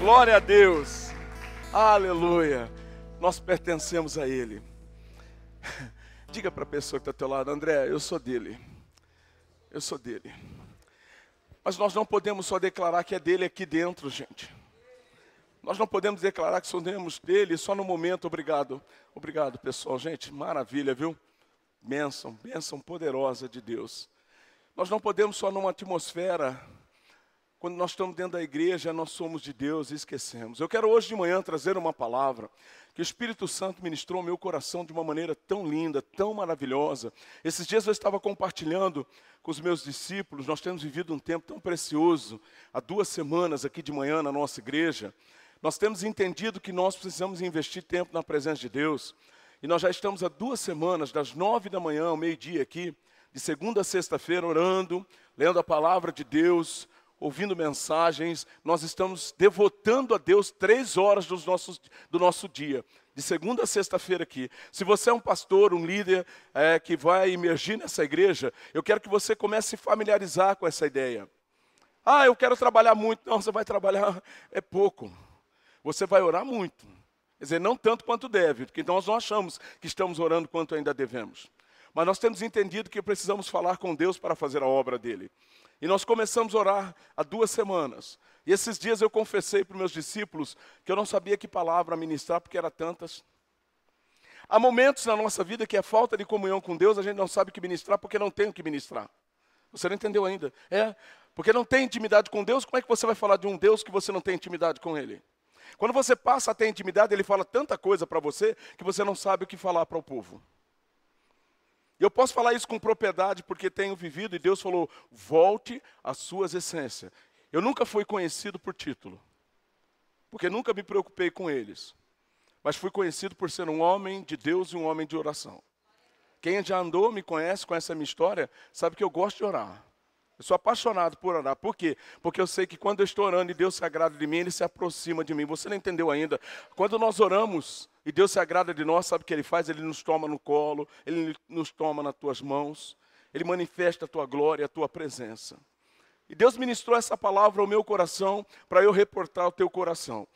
Glória a Deus. Aleluia. Nós pertencemos a Ele. Diga para a pessoa que está ao teu lado, André, eu sou dele. Eu sou dele. Mas nós não podemos só declarar que é dele aqui dentro, gente. Nós não podemos declarar que somos dele só no momento. Obrigado. Obrigado, pessoal. Gente, maravilha, viu? Bênção, bênção poderosa de Deus. Nós não podemos só numa atmosfera quando nós estamos dentro da igreja, nós somos de Deus e esquecemos. Eu quero hoje de manhã trazer uma palavra que o Espírito Santo ministrou ao meu coração de uma maneira tão linda, tão maravilhosa. Esses dias eu estava compartilhando com os meus discípulos, nós temos vivido um tempo tão precioso, há duas semanas aqui de manhã na nossa igreja. Nós temos entendido que nós precisamos investir tempo na presença de Deus. E nós já estamos há duas semanas, das nove da manhã ao meio-dia aqui, de segunda a sexta-feira, orando, lendo a palavra de Deus, ouvindo mensagens, nós estamos devotando a Deus três horas dos nossos, do nosso dia, de segunda a sexta-feira aqui. Se você é um pastor, um líder é, que vai emergir nessa igreja, eu quero que você comece a se familiarizar com essa ideia. Ah, eu quero trabalhar muito. Não, você vai trabalhar é pouco. Você vai orar muito. Quer dizer, não tanto quanto deve, porque nós não achamos que estamos orando quanto ainda devemos. Mas nós temos entendido que precisamos falar com Deus para fazer a obra dele. E nós começamos a orar há duas semanas. E esses dias eu confessei para os meus discípulos que eu não sabia que palavra ministrar, porque eram tantas. Há momentos na nossa vida que é falta de comunhão com Deus, a gente não sabe o que ministrar porque não tem o que ministrar. Você não entendeu ainda? É, porque não tem intimidade com Deus, como é que você vai falar de um Deus que você não tem intimidade com Ele? Quando você passa a ter intimidade, Ele fala tanta coisa para você que você não sabe o que falar para o povo. E eu posso falar isso com propriedade porque tenho vivido e Deus falou: volte às suas essências. Eu nunca fui conhecido por título, porque nunca me preocupei com eles, mas fui conhecido por ser um homem de Deus e um homem de oração. Quem já andou, me conhece, conhece a minha história, sabe que eu gosto de orar. Eu sou apaixonado por orar. Por quê? Porque eu sei que quando eu estou orando e Deus se agrada de mim, Ele se aproxima de mim. Você não entendeu ainda? Quando nós oramos e Deus se agrada de nós, sabe o que Ele faz? Ele nos toma no colo, Ele nos toma nas tuas mãos, Ele manifesta a tua glória, a tua presença. E Deus ministrou essa palavra ao meu coração para eu reportar o teu coração.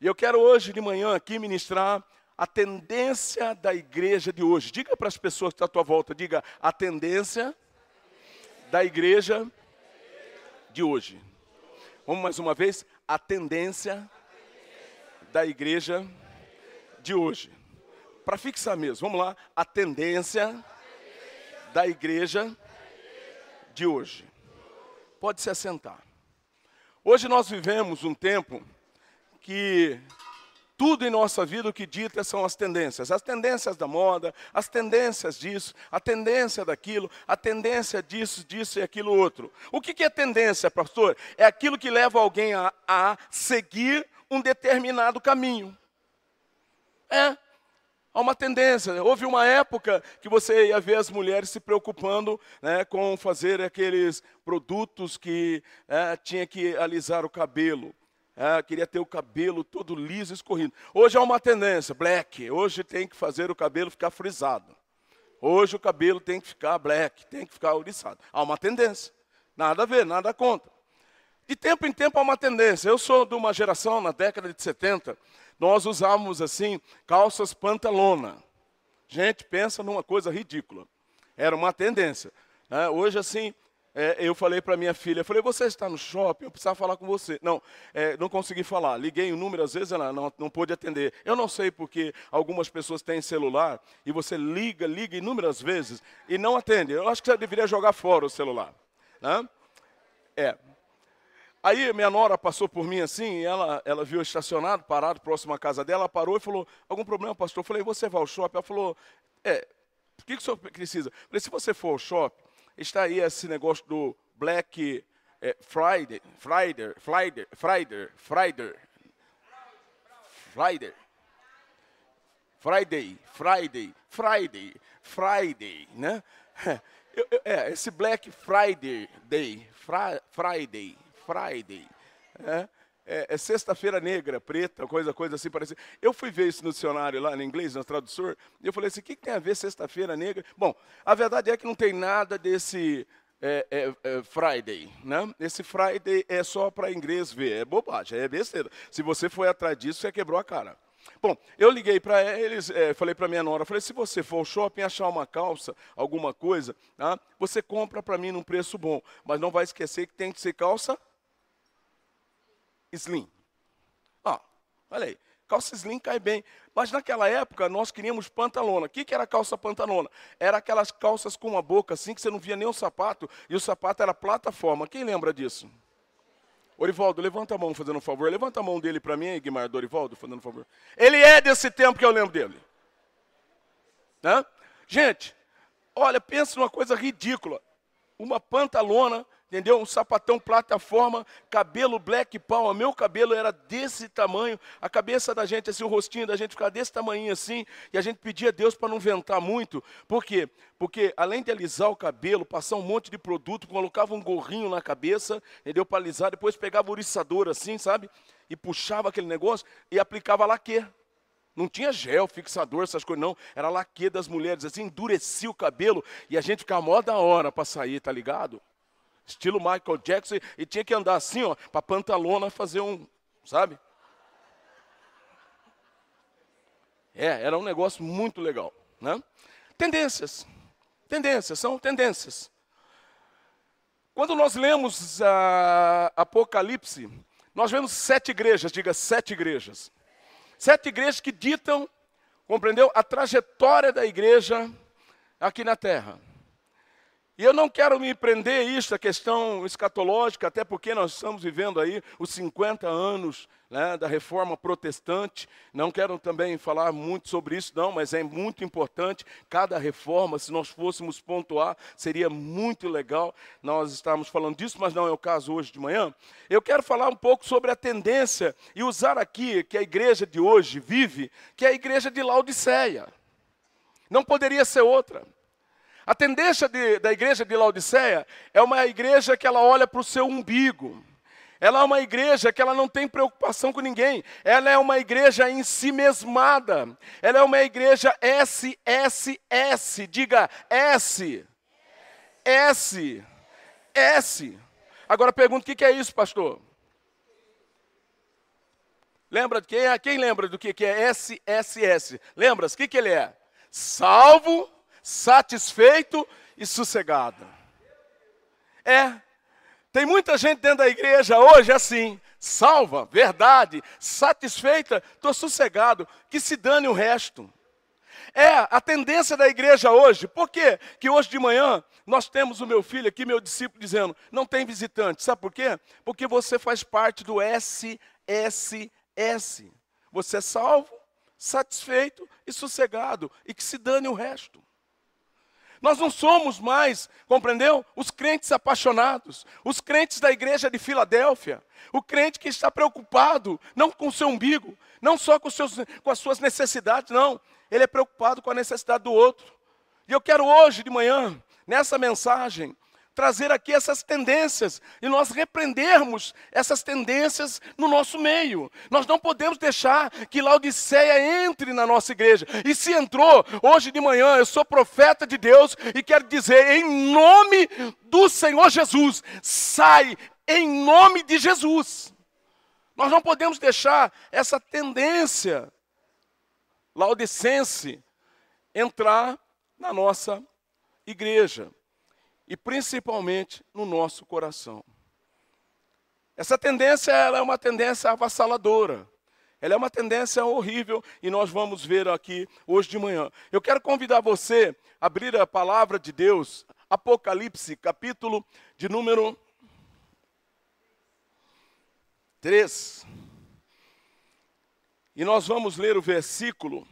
E eu quero hoje de manhã aqui ministrar a tendência da igreja de hoje. Diga para as pessoas que estão à tua volta, diga a tendência da igreja de hoje. Vamos mais uma vez? A tendência da igreja de hoje. Para fixar mesmo, vamos lá. A tendência da igreja de hoje. Pode se assentar. Hoje nós vivemos um tempo que tudo em nossa vida o que dita são as tendências. As tendências da moda, as tendências disso, a tendência daquilo, a tendência disso, disso e aquilo outro. O que é tendência, pastor? É aquilo que leva alguém a, a seguir um determinado caminho. É, há uma tendência. Houve uma época que você ia ver as mulheres se preocupando né, com fazer aqueles produtos que é, tinha que alisar o cabelo. Ah, queria ter o cabelo todo liso, escorrido. Hoje há uma tendência, black. Hoje tem que fazer o cabelo ficar frisado. Hoje o cabelo tem que ficar black, tem que ficar ouriçado. Há uma tendência. Nada a ver, nada contra. De tempo em tempo há uma tendência. Eu sou de uma geração, na década de 70, nós usávamos assim, calças pantalona. Gente, pensa numa coisa ridícula. Era uma tendência. Né? Hoje, assim, é, eu falei para minha filha, falei, você está no shopping, eu precisava falar com você. Não, é, não consegui falar. Liguei o número, às vezes ela não, não pôde atender. Eu não sei porque algumas pessoas têm celular e você liga, liga inúmeras vezes e não atende. Eu acho que você deveria jogar fora o celular. Né? É. Aí minha nora passou por mim assim, e ela, ela viu estacionado, parado, próximo à casa dela, parou e falou, algum problema, pastor? Eu falei, você vai ao shopping? Ela falou, é, o que, que o senhor precisa? Eu falei, se você for ao shopping, está aí esse negócio do Black é, Friday, Friday, Friday, Friday, Friday, Friday, Friday, Friday, Friday, Friday, né? É, esse Black Friday Day, Friday, Friday, é, é, é sexta-feira negra, preta, coisa, coisa assim parecida. Eu fui ver isso no dicionário lá em inglês, no tradutor, e eu falei assim, o que, que tem a ver sexta-feira negra? Bom, a verdade é que não tem nada desse é, é, é Friday, né? Esse Friday é só para inglês ver, é bobagem, é besteira. Se você foi atrás disso, você quebrou a cara. Bom, eu liguei para eles, é, falei para minha nora, falei, se você for ao shopping achar uma calça, alguma coisa, tá? você compra para mim num preço bom, mas não vai esquecer que tem que ser calça slim. Ah, olha aí, calça slim cai bem. Mas naquela época nós queríamos pantalona. O que, que era calça pantalona? Era aquelas calças com uma boca assim que você não via nem o sapato e o sapato era plataforma. Quem lembra disso? Orivaldo, levanta a mão fazendo um favor. Levanta a mão dele para mim, Guimar, do Orivaldo, fazendo um favor. Ele é desse tempo que eu lembro dele. Né? Gente, olha, pensa numa coisa ridícula. Uma pantalona entendeu? Um sapatão plataforma, cabelo black power. Meu cabelo era desse tamanho, a cabeça da gente, assim, o rostinho da gente ficava desse tamanho assim, e a gente pedia a Deus para não ventar muito. Por quê? Porque além de alisar o cabelo, passar um monte de produto, colocava um gorrinho na cabeça, entendeu? Para alisar, depois pegava o oriçador assim, sabe? E puxava aquele negócio e aplicava laque. Não tinha gel, fixador, essas coisas, não. Era laque das mulheres, assim, endurecia o cabelo e a gente ficava mó da hora para sair, tá ligado? Estilo Michael Jackson, e tinha que andar assim, ó, para pantalona fazer um, sabe? É, era um negócio muito legal, né? Tendências, tendências, são tendências. Quando nós lemos a Apocalipse, nós vemos sete igrejas, diga sete igrejas. Sete igrejas que ditam, compreendeu? A trajetória da igreja aqui na terra. E eu não quero me prender a isso, a questão escatológica, até porque nós estamos vivendo aí os 50 anos né, da reforma protestante. Não quero também falar muito sobre isso, não, mas é muito importante. Cada reforma, se nós fôssemos pontuar, seria muito legal. Nós estamos falando disso, mas não é o caso hoje de manhã. Eu quero falar um pouco sobre a tendência e usar aqui que a igreja de hoje vive, que é a igreja de Laodiceia. Não poderia ser outra. A tendência de, da igreja de Laodiceia é uma igreja que ela olha para o seu umbigo. Ela é uma igreja que ela não tem preocupação com ninguém. Ela é uma igreja em si mesmada. Ela é uma igreja SSS. Diga S. S. S. Agora pergunta: o que é isso, pastor? Lembra de quem é? Quem lembra do que é SSS? Lembra? O que ele é? Salvo satisfeito e sossegado. É, tem muita gente dentro da igreja hoje assim, salva, verdade, satisfeita, estou sossegado, que se dane o resto. É a tendência da igreja hoje. Por quê? Que hoje de manhã nós temos o meu filho aqui, meu discípulo, dizendo: não tem visitante. Sabe por quê? Porque você faz parte do SSS. Você é salvo, satisfeito e sossegado. E que se dane o resto. Nós não somos mais, compreendeu? Os crentes apaixonados, os crentes da igreja de Filadélfia, o crente que está preocupado não com o seu umbigo, não só com, seus, com as suas necessidades, não, ele é preocupado com a necessidade do outro. E eu quero hoje de manhã, nessa mensagem, trazer aqui essas tendências e nós repreendermos essas tendências no nosso meio. Nós não podemos deixar que Laodiceia entre na nossa igreja. E se entrou, hoje de manhã eu sou profeta de Deus e quero dizer em nome do Senhor Jesus, sai em nome de Jesus. Nós não podemos deixar essa tendência laudicense entrar na nossa igreja e principalmente no nosso coração. Essa tendência ela é uma tendência avassaladora. Ela é uma tendência horrível e nós vamos ver aqui hoje de manhã. Eu quero convidar você a abrir a palavra de Deus, Apocalipse, capítulo de número 3. E nós vamos ler o versículo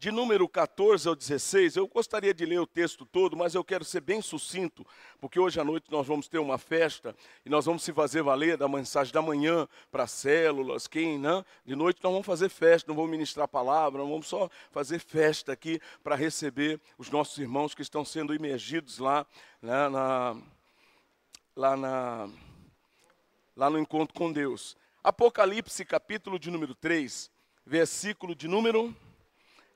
de número 14 ao 16, eu gostaria de ler o texto todo, mas eu quero ser bem sucinto, porque hoje à noite nós vamos ter uma festa e nós vamos se fazer valer da mensagem da manhã para células, quem não, de noite nós vamos fazer festa, não vamos ministrar palavra, vamos só fazer festa aqui para receber os nossos irmãos que estão sendo imergidos lá, né, na, lá, na, lá no encontro com Deus. Apocalipse, capítulo de número 3, versículo de número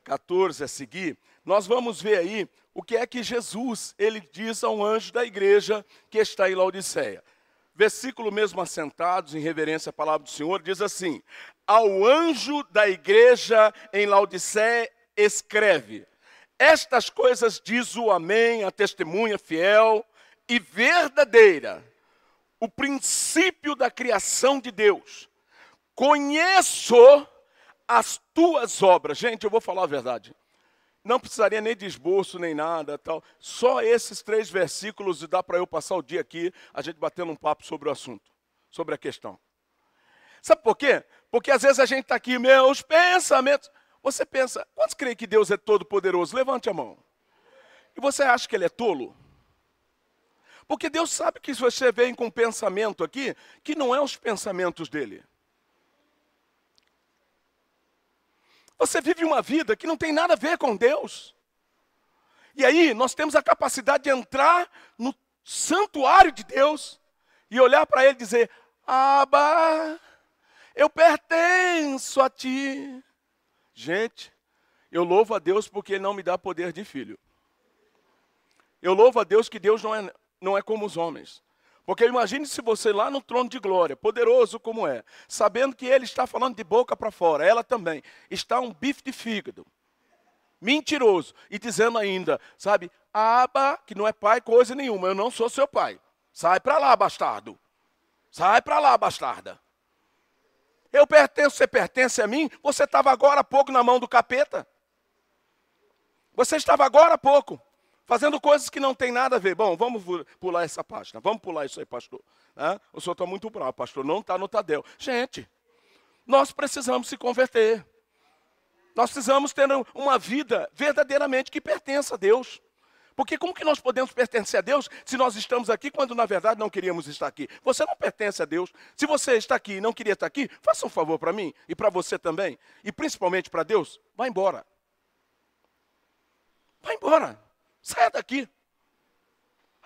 14 a seguir, nós vamos ver aí o que é que Jesus ele diz a um anjo da igreja que está em Laodiceia. Versículo mesmo assentados em reverência à palavra do Senhor diz assim: Ao anjo da igreja em Laodiceia escreve: Estas coisas diz o Amém, a testemunha fiel e verdadeira, o princípio da criação de Deus. Conheço as tuas obras. Gente, eu vou falar a verdade. Não precisaria nem de esboço, nem nada, tal. Só esses três versículos e dá para eu passar o dia aqui, a gente batendo um papo sobre o assunto, sobre a questão. Sabe por quê? Porque às vezes a gente está aqui, meus pensamentos. Você pensa, quantos creem que Deus é todo poderoso? Levante a mão. E você acha que ele é tolo? Porque Deus sabe que você vem com um pensamento aqui, que não é os pensamentos dele. Você vive uma vida que não tem nada a ver com Deus. E aí nós temos a capacidade de entrar no santuário de Deus e olhar para Ele e dizer: Aba, eu pertenço a Ti. Gente, eu louvo a Deus porque Ele não me dá poder de filho. Eu louvo a Deus que Deus não é, não é como os homens. Porque imagine se você lá no trono de glória, poderoso como é, sabendo que ele está falando de boca para fora, ela também, está um bife de fígado, mentiroso, e dizendo ainda, sabe, aba, que não é pai coisa nenhuma, eu não sou seu pai. Sai para lá, bastardo. Sai para lá, bastarda. Eu pertenço, você pertence a mim? Você estava agora há pouco na mão do capeta. Você estava agora há pouco fazendo coisas que não tem nada a ver. Bom, vamos pular essa página, vamos pular isso aí, pastor. O senhor está muito bravo, pastor, não está no Tadel. Gente, nós precisamos se converter. Nós precisamos ter uma vida verdadeiramente que pertença a Deus. Porque como que nós podemos pertencer a Deus se nós estamos aqui quando na verdade não queríamos estar aqui? Você não pertence a Deus. Se você está aqui e não queria estar aqui, faça um favor para mim e para você também, e principalmente para Deus, vá embora. Vá embora. Saia daqui.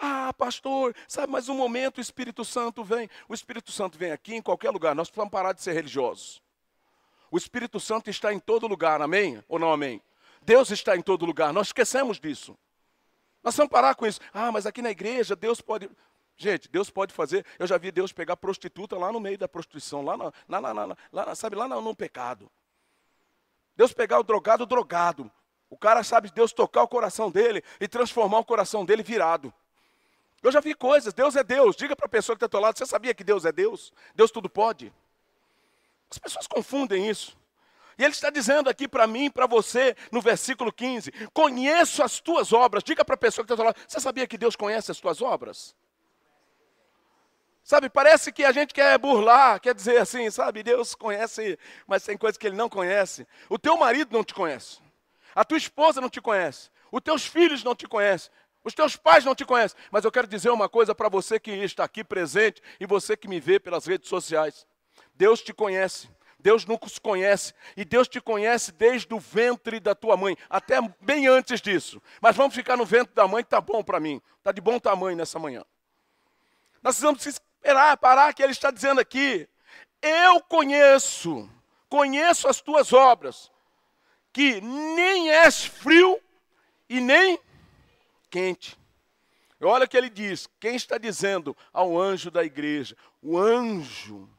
Ah, pastor, sabe, mas um momento o Espírito Santo vem. O Espírito Santo vem aqui em qualquer lugar. Nós precisamos parar de ser religiosos. O Espírito Santo está em todo lugar, amém? Ou não amém? Deus está em todo lugar. Nós esquecemos disso. Nós vamos parar com isso. Ah, mas aqui na igreja Deus pode. Gente, Deus pode fazer. Eu já vi Deus pegar prostituta lá no meio da prostituição, lá, na, lá, lá, lá, sabe, lá no, no pecado. Deus pegar o drogado, drogado. O cara sabe Deus tocar o coração dele e transformar o coração dele virado. Eu já vi coisas, Deus é Deus. Diga para a pessoa que está ao teu lado, você sabia que Deus é Deus? Deus tudo pode? As pessoas confundem isso. E ele está dizendo aqui para mim para você, no versículo 15: Conheço as tuas obras. Diga para a pessoa que está ao lado, você sabia que Deus conhece as tuas obras? Sabe, parece que a gente quer burlar, quer dizer assim, sabe, Deus conhece, mas tem coisas que ele não conhece. O teu marido não te conhece. A tua esposa não te conhece. Os teus filhos não te conhecem. Os teus pais não te conhecem. Mas eu quero dizer uma coisa para você que está aqui presente e você que me vê pelas redes sociais. Deus te conhece. Deus nos conhece. E Deus te conhece desde o ventre da tua mãe, até bem antes disso. Mas vamos ficar no ventre da mãe está bom para mim. Está de bom tamanho nessa manhã. Nós precisamos esperar, parar, que Ele está dizendo aqui. Eu conheço, conheço as tuas obras que nem és frio e nem quente. Olha o que ele diz: quem está dizendo ao anjo da igreja? O anjo.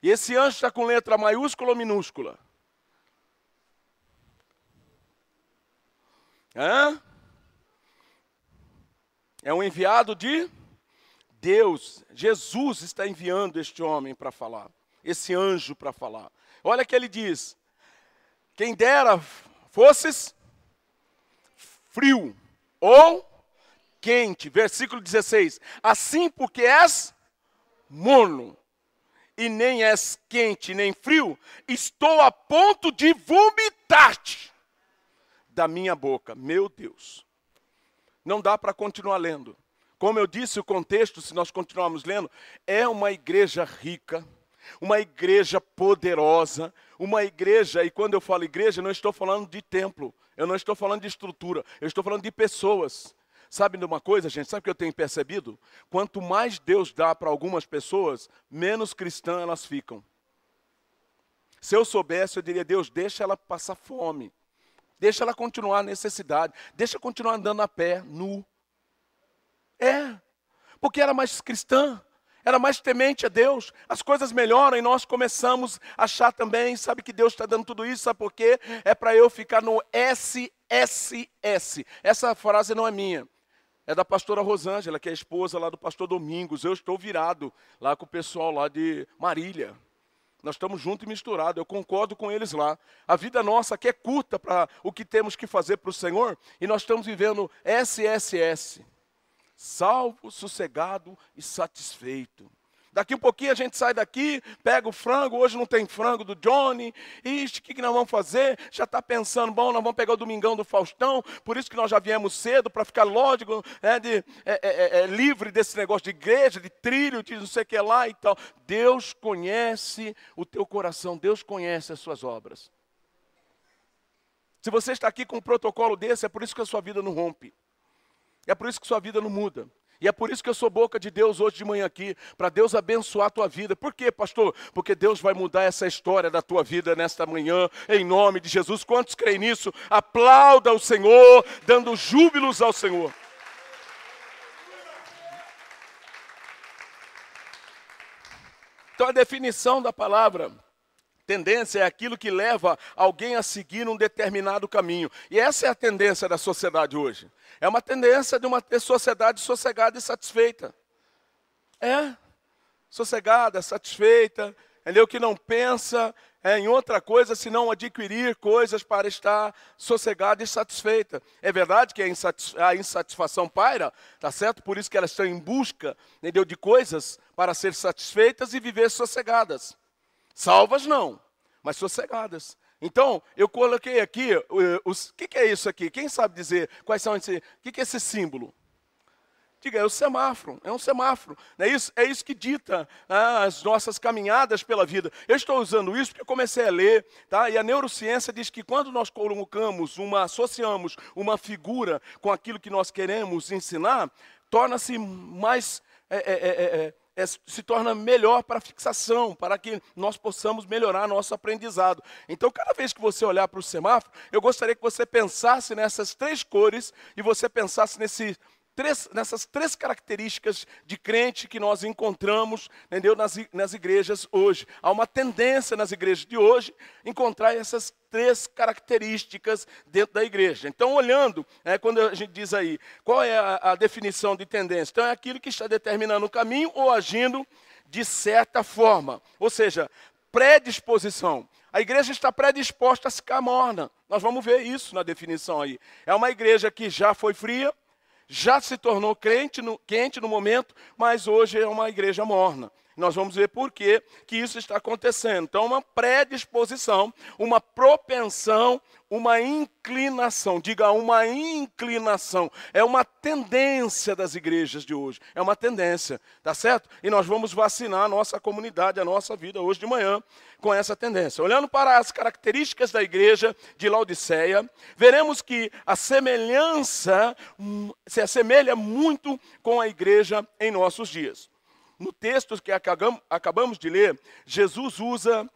E esse anjo está com letra maiúscula ou minúscula? Hã? É um enviado de Deus. Jesus está enviando este homem para falar, esse anjo para falar. Olha que ele diz: quem dera fosses frio ou quente. Versículo 16. Assim porque és morno e nem és quente nem frio, estou a ponto de vomitar-te da minha boca. Meu Deus. Não dá para continuar lendo. Como eu disse, o contexto, se nós continuarmos lendo, é uma igreja rica uma igreja poderosa, uma igreja, e quando eu falo igreja, não estou falando de templo, eu não estou falando de estrutura, eu estou falando de pessoas. Sabe de uma coisa, gente? Sabe o que eu tenho percebido? Quanto mais Deus dá para algumas pessoas, menos cristãs elas ficam. Se eu soubesse, eu diria, Deus, deixa ela passar fome. Deixa ela continuar a necessidade. Deixa continuar andando a pé, nu. É. Porque era mais cristã era mais temente a Deus, as coisas melhoram e nós começamos a achar também, sabe que Deus está dando tudo isso, sabe por quê? É para eu ficar no SSS. Essa frase não é minha, é da pastora Rosângela, que é a esposa lá do pastor Domingos. Eu estou virado lá com o pessoal lá de Marília. Nós estamos juntos e misturados, eu concordo com eles lá. A vida nossa aqui é curta para o que temos que fazer para o Senhor e nós estamos vivendo SSS salvo, sossegado e satisfeito. Daqui um pouquinho a gente sai daqui, pega o frango, hoje não tem frango do Johnny, ixi, o que, que nós vamos fazer? Já está pensando, bom, nós vamos pegar o domingão do Faustão, por isso que nós já viemos cedo, para ficar lógico, é, de, é, é, é, livre desse negócio de igreja, de trilho, de não sei o que lá e tal. Deus conhece o teu coração, Deus conhece as suas obras. Se você está aqui com um protocolo desse, é por isso que a sua vida não rompe. É por isso que sua vida não muda. E é por isso que eu sou boca de Deus hoje de manhã aqui, para Deus abençoar a tua vida. Por quê, pastor? Porque Deus vai mudar essa história da tua vida nesta manhã, em nome de Jesus. Quantos creem nisso? Aplauda o Senhor, dando júbilos ao Senhor. Então a definição da palavra Tendência é aquilo que leva alguém a seguir um determinado caminho. E essa é a tendência da sociedade hoje. É uma tendência de uma sociedade sossegada e satisfeita. É, sossegada, satisfeita, entendeu? Que não pensa é, em outra coisa senão adquirir coisas para estar sossegada e satisfeita. É verdade que a insatisfação paira, tá certo? Por isso que elas estão em busca, entendeu? De coisas para ser satisfeitas e viver sossegadas. Salvas não, mas sossegadas. Então, eu coloquei aqui, o que, que, é isso aqui? Quem sabe dizer quais são o que, que é esse símbolo? Diga, é o semáforo, é um semáforo. É isso, é isso que dita ah, as nossas caminhadas pela vida. Eu estou usando isso porque comecei a ler, tá? e a neurociência diz que quando nós colocamos uma, associamos uma figura com aquilo que nós queremos ensinar, torna-se mais é, é, é, se torna melhor para fixação, para que nós possamos melhorar nosso aprendizado. Então, cada vez que você olhar para o semáforo, eu gostaria que você pensasse nessas três cores e você pensasse nesse três, nessas três características de crente que nós encontramos entendeu, nas, nas igrejas hoje. Há uma tendência nas igrejas de hoje encontrar essas três características dentro da igreja. Então, olhando, é, quando a gente diz aí, qual é a, a definição de tendência? Então, é aquilo que está determinando o caminho ou agindo de certa forma. Ou seja, predisposição. A igreja está predisposta a ficar morna. Nós vamos ver isso na definição aí. É uma igreja que já foi fria, já se tornou crente no, quente no momento, mas hoje é uma igreja morna. Nós vamos ver por que, isso está acontecendo. Então, uma predisposição, uma propensão, uma inclinação. Diga uma inclinação. É uma tendência das igrejas de hoje. É uma tendência, tá certo? E nós vamos vacinar a nossa comunidade, a nossa vida hoje de manhã com essa tendência. Olhando para as características da igreja de Laodiceia, veremos que a semelhança hum, se assemelha muito com a igreja em nossos dias. No texto que acabamos de ler, Jesus usa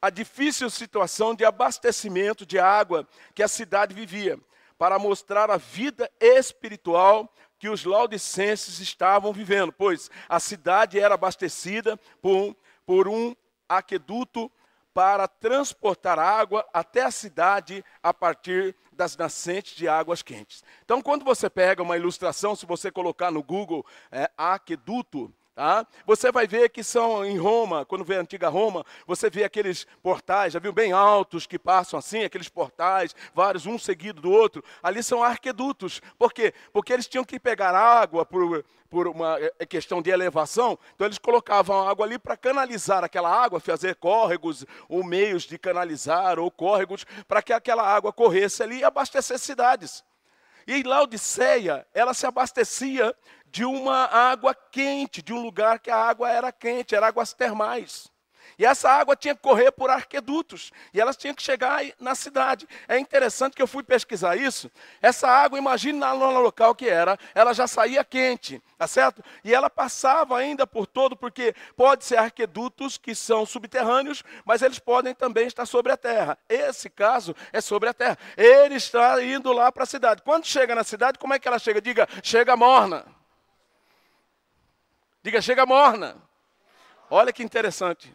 a difícil situação de abastecimento de água que a cidade vivia, para mostrar a vida espiritual que os laudicenses estavam vivendo, pois a cidade era abastecida por, por um aqueduto para transportar água até a cidade a partir das nascentes de águas quentes. Então, quando você pega uma ilustração, se você colocar no Google é, aqueduto, Tá? Você vai ver que são em Roma, quando vê a antiga Roma, você vê aqueles portais, já viu bem altos que passam assim, aqueles portais, vários, um seguido do outro. Ali são arquedutos. Por quê? Porque eles tinham que pegar água por, por uma é, questão de elevação, então eles colocavam água ali para canalizar aquela água, fazer córregos, ou meios de canalizar, ou córregos, para que aquela água corresse ali e abastecesse cidades. E Laodiceia, ela se abastecia de uma água quente, de um lugar que a água era quente, eram águas termais. E essa água tinha que correr por arquedutos. E elas tinham que chegar na cidade. É interessante que eu fui pesquisar isso. Essa água, imagine na local que era, ela já saía quente, tá certo? E ela passava ainda por todo, porque pode ser arquedutos que são subterrâneos, mas eles podem também estar sobre a terra. Esse caso é sobre a terra. Ele está indo lá para a cidade. Quando chega na cidade, como é que ela chega? Diga, chega morna. Diga, chega morna. Olha que interessante.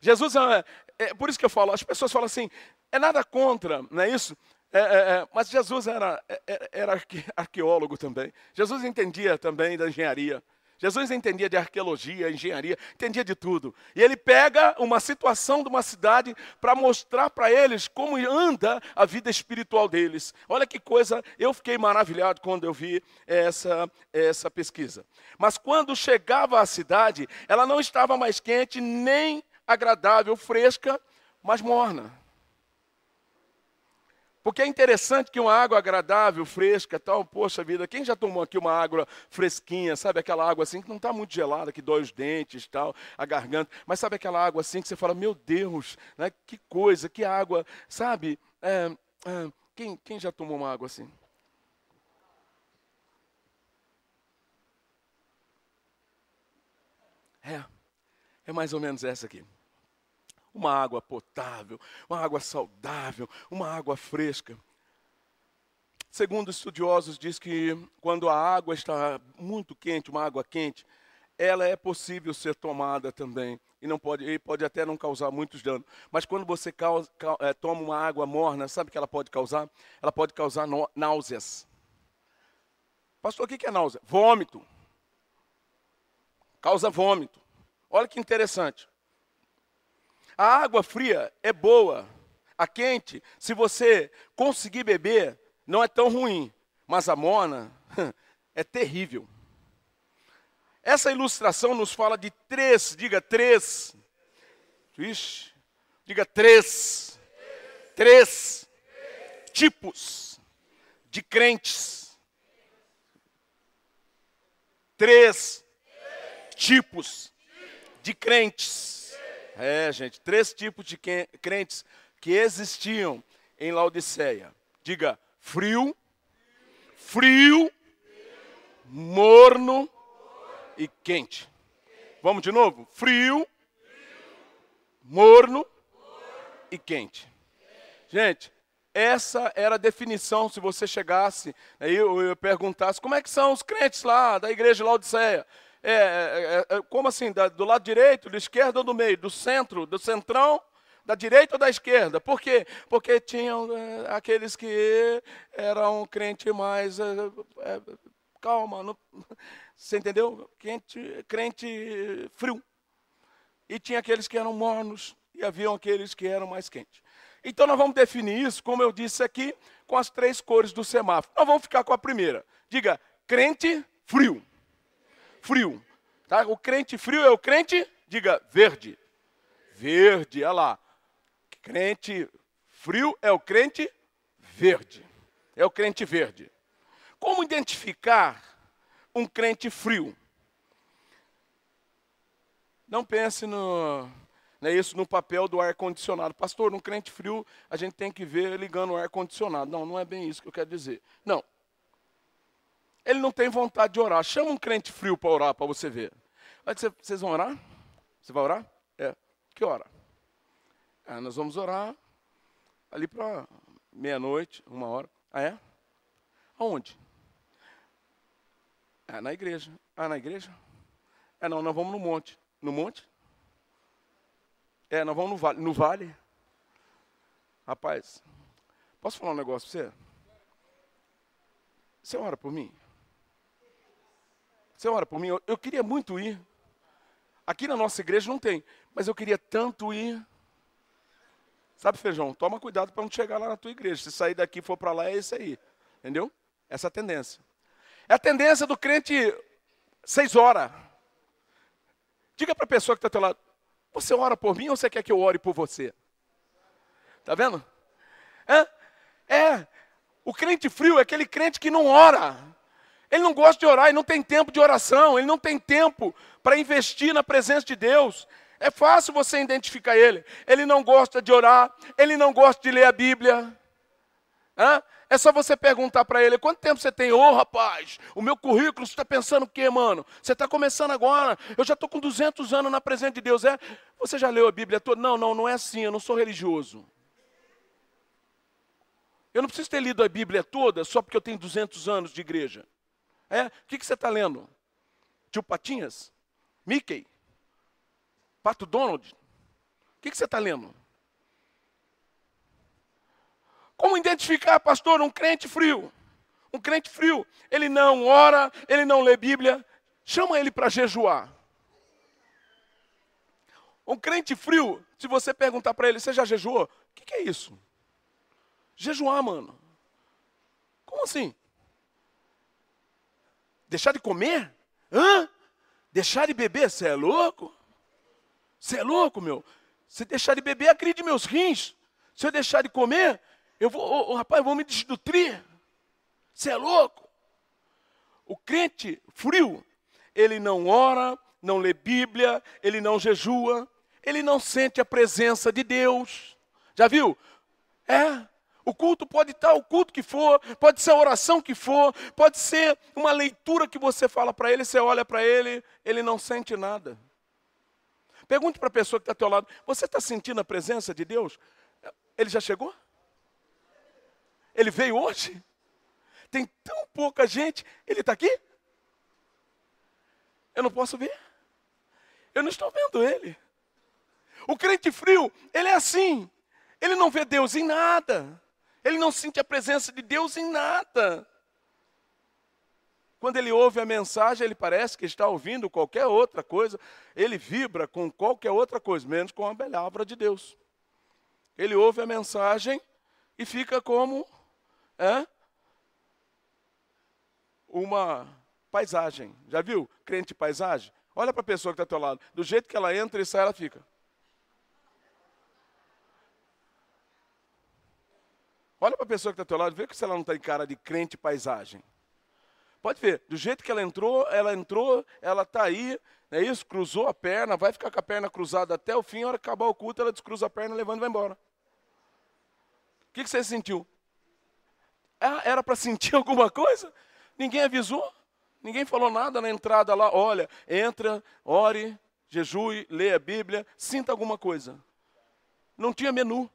Jesus, é, é, por isso que eu falo, as pessoas falam assim, é nada contra, não é isso? É, é, é mas Jesus era, é, era arqueólogo também. Jesus entendia também da engenharia. Jesus entendia de arqueologia, engenharia, entendia de tudo. E ele pega uma situação de uma cidade para mostrar para eles como anda a vida espiritual deles. Olha que coisa, eu fiquei maravilhado quando eu vi essa, essa pesquisa. Mas quando chegava à cidade, ela não estava mais quente, nem agradável, fresca, mas morna. Porque é interessante que uma água agradável, fresca, tal, poxa vida, quem já tomou aqui uma água fresquinha, sabe aquela água assim que não está muito gelada, que dói os dentes, tal, a garganta, mas sabe aquela água assim que você fala, meu Deus, né, que coisa, que água, sabe? É, é, quem, quem já tomou uma água assim? É, é mais ou menos essa aqui uma água potável, uma água saudável, uma água fresca. Segundo estudiosos, diz que quando a água está muito quente, uma água quente, ela é possível ser tomada também e não pode, e pode até não causar muitos danos. Mas quando você causa, é, toma uma água morna, sabe o que ela pode causar? Ela pode causar náuseas. Pastor, o que é náusea? Vômito. Causa vômito. Olha que interessante. A água fria é boa. A quente, se você conseguir beber, não é tão ruim. Mas a morna é terrível. Essa ilustração nos fala de três, diga três. Ixi, diga três. Três tipos de crentes. Três tipos de crentes. É, gente, três tipos de crentes que existiam em Laodiceia. Diga frio, frio, morno e quente. Vamos de novo? Frio, morno e quente. Gente, essa era a definição se você chegasse aí eu, eu perguntasse como é que são os crentes lá da igreja de Laodiceia. É, é, é, é, como assim? Da, do lado direito, da esquerda ou do meio? Do centro, do centrão, da direita ou da esquerda? Por quê? Porque tinham é, aqueles que eram crente mais. É, calma, não, você entendeu? Crente, crente frio. E tinha aqueles que eram mornos, e haviam aqueles que eram mais quentes. Então nós vamos definir isso, como eu disse aqui, com as três cores do semáforo. Nós vamos ficar com a primeira. Diga, crente frio frio. Tá? O crente frio é o crente, diga, verde. Verde, olha lá. Crente frio é o crente verde. É o crente verde. Como identificar um crente frio? Não pense no, não é isso, no papel do ar-condicionado. Pastor, num crente frio, a gente tem que ver ligando o ar-condicionado. Não, não é bem isso que eu quero dizer. Não. Ele não tem vontade de orar. Chama um crente frio para orar, para você ver. Vai dizer, vocês vão orar? Você vai orar? É. Que hora? Ah, nós vamos orar ali para meia-noite, uma hora. Ah, é? Aonde? Ah, na igreja. Ah, na igreja? É, não, nós vamos no monte. No monte? É, nós vamos no vale. No vale? Rapaz, posso falar um negócio para você? Você ora por mim? Você ora por mim? Eu, eu queria muito ir. Aqui na nossa igreja não tem, mas eu queria tanto ir. Sabe, feijão? Toma cuidado para não chegar lá na tua igreja. Se sair daqui e for para lá, é isso aí. Entendeu? Essa é a tendência. É a tendência do crente seis horas. Diga para a pessoa que está ao teu lado: Você ora por mim ou você quer que eu ore por você? Está vendo? É, é. O crente frio é aquele crente que não ora. Ele não gosta de orar, ele não tem tempo de oração, ele não tem tempo para investir na presença de Deus. É fácil você identificar ele. Ele não gosta de orar, ele não gosta de ler a Bíblia. Hã? É só você perguntar para ele: quanto tempo você tem? Ô oh, rapaz, o meu currículo, você está pensando o quê, mano? Você está começando agora. Eu já estou com 200 anos na presença de Deus. É? Você já leu a Bíblia toda? Não, não, não é assim. Eu não sou religioso. Eu não preciso ter lido a Bíblia toda só porque eu tenho 200 anos de igreja. É? O que, que você está lendo? Tio Patinhas? Mickey? Pato Donald? O que, que você está lendo? Como identificar, pastor, um crente frio? Um crente frio, ele não ora, ele não lê Bíblia, chama ele para jejuar. Um crente frio, se você perguntar para ele, você já jejuou? O que, que é isso? Jejuar, mano. Como assim? Deixar de comer? Hã? Deixar de beber? Você é louco? Você é louco, meu? Se deixar de beber, acredite meus rins. Se eu deixar de comer, eu vou, oh, oh, rapaz, eu vou me desnutrir. Você é louco? O crente frio, ele não ora, não lê Bíblia, ele não jejua, ele não sente a presença de Deus. Já viu? É. O culto pode estar o culto que for, pode ser a oração que for, pode ser uma leitura que você fala para ele, você olha para ele, ele não sente nada. Pergunte para a pessoa que está ao teu lado: você está sentindo a presença de Deus? Ele já chegou? Ele veio hoje? Tem tão pouca gente. Ele está aqui? Eu não posso ver. Eu não estou vendo ele. O crente frio, ele é assim. Ele não vê Deus em nada. Ele não sente a presença de Deus em nada. Quando ele ouve a mensagem, ele parece que está ouvindo qualquer outra coisa. Ele vibra com qualquer outra coisa, menos com a palavra de Deus. Ele ouve a mensagem e fica como é uma paisagem. Já viu? Crente paisagem? Olha para a pessoa que está ao teu lado. Do jeito que ela entra e sai, ela fica. Olha para a pessoa que está ao teu lado, vê se ela não está em cara de crente paisagem. Pode ver, do jeito que ela entrou, ela entrou, ela está aí, é isso? Cruzou a perna, vai ficar com a perna cruzada até o fim, a hora que acabar o culto, ela descruza a perna, levando e vai embora. O que, que você sentiu? Ah, era para sentir alguma coisa? Ninguém avisou, ninguém falou nada na entrada lá. Olha, entra, ore, jejue, lê a Bíblia, sinta alguma coisa. Não tinha menu.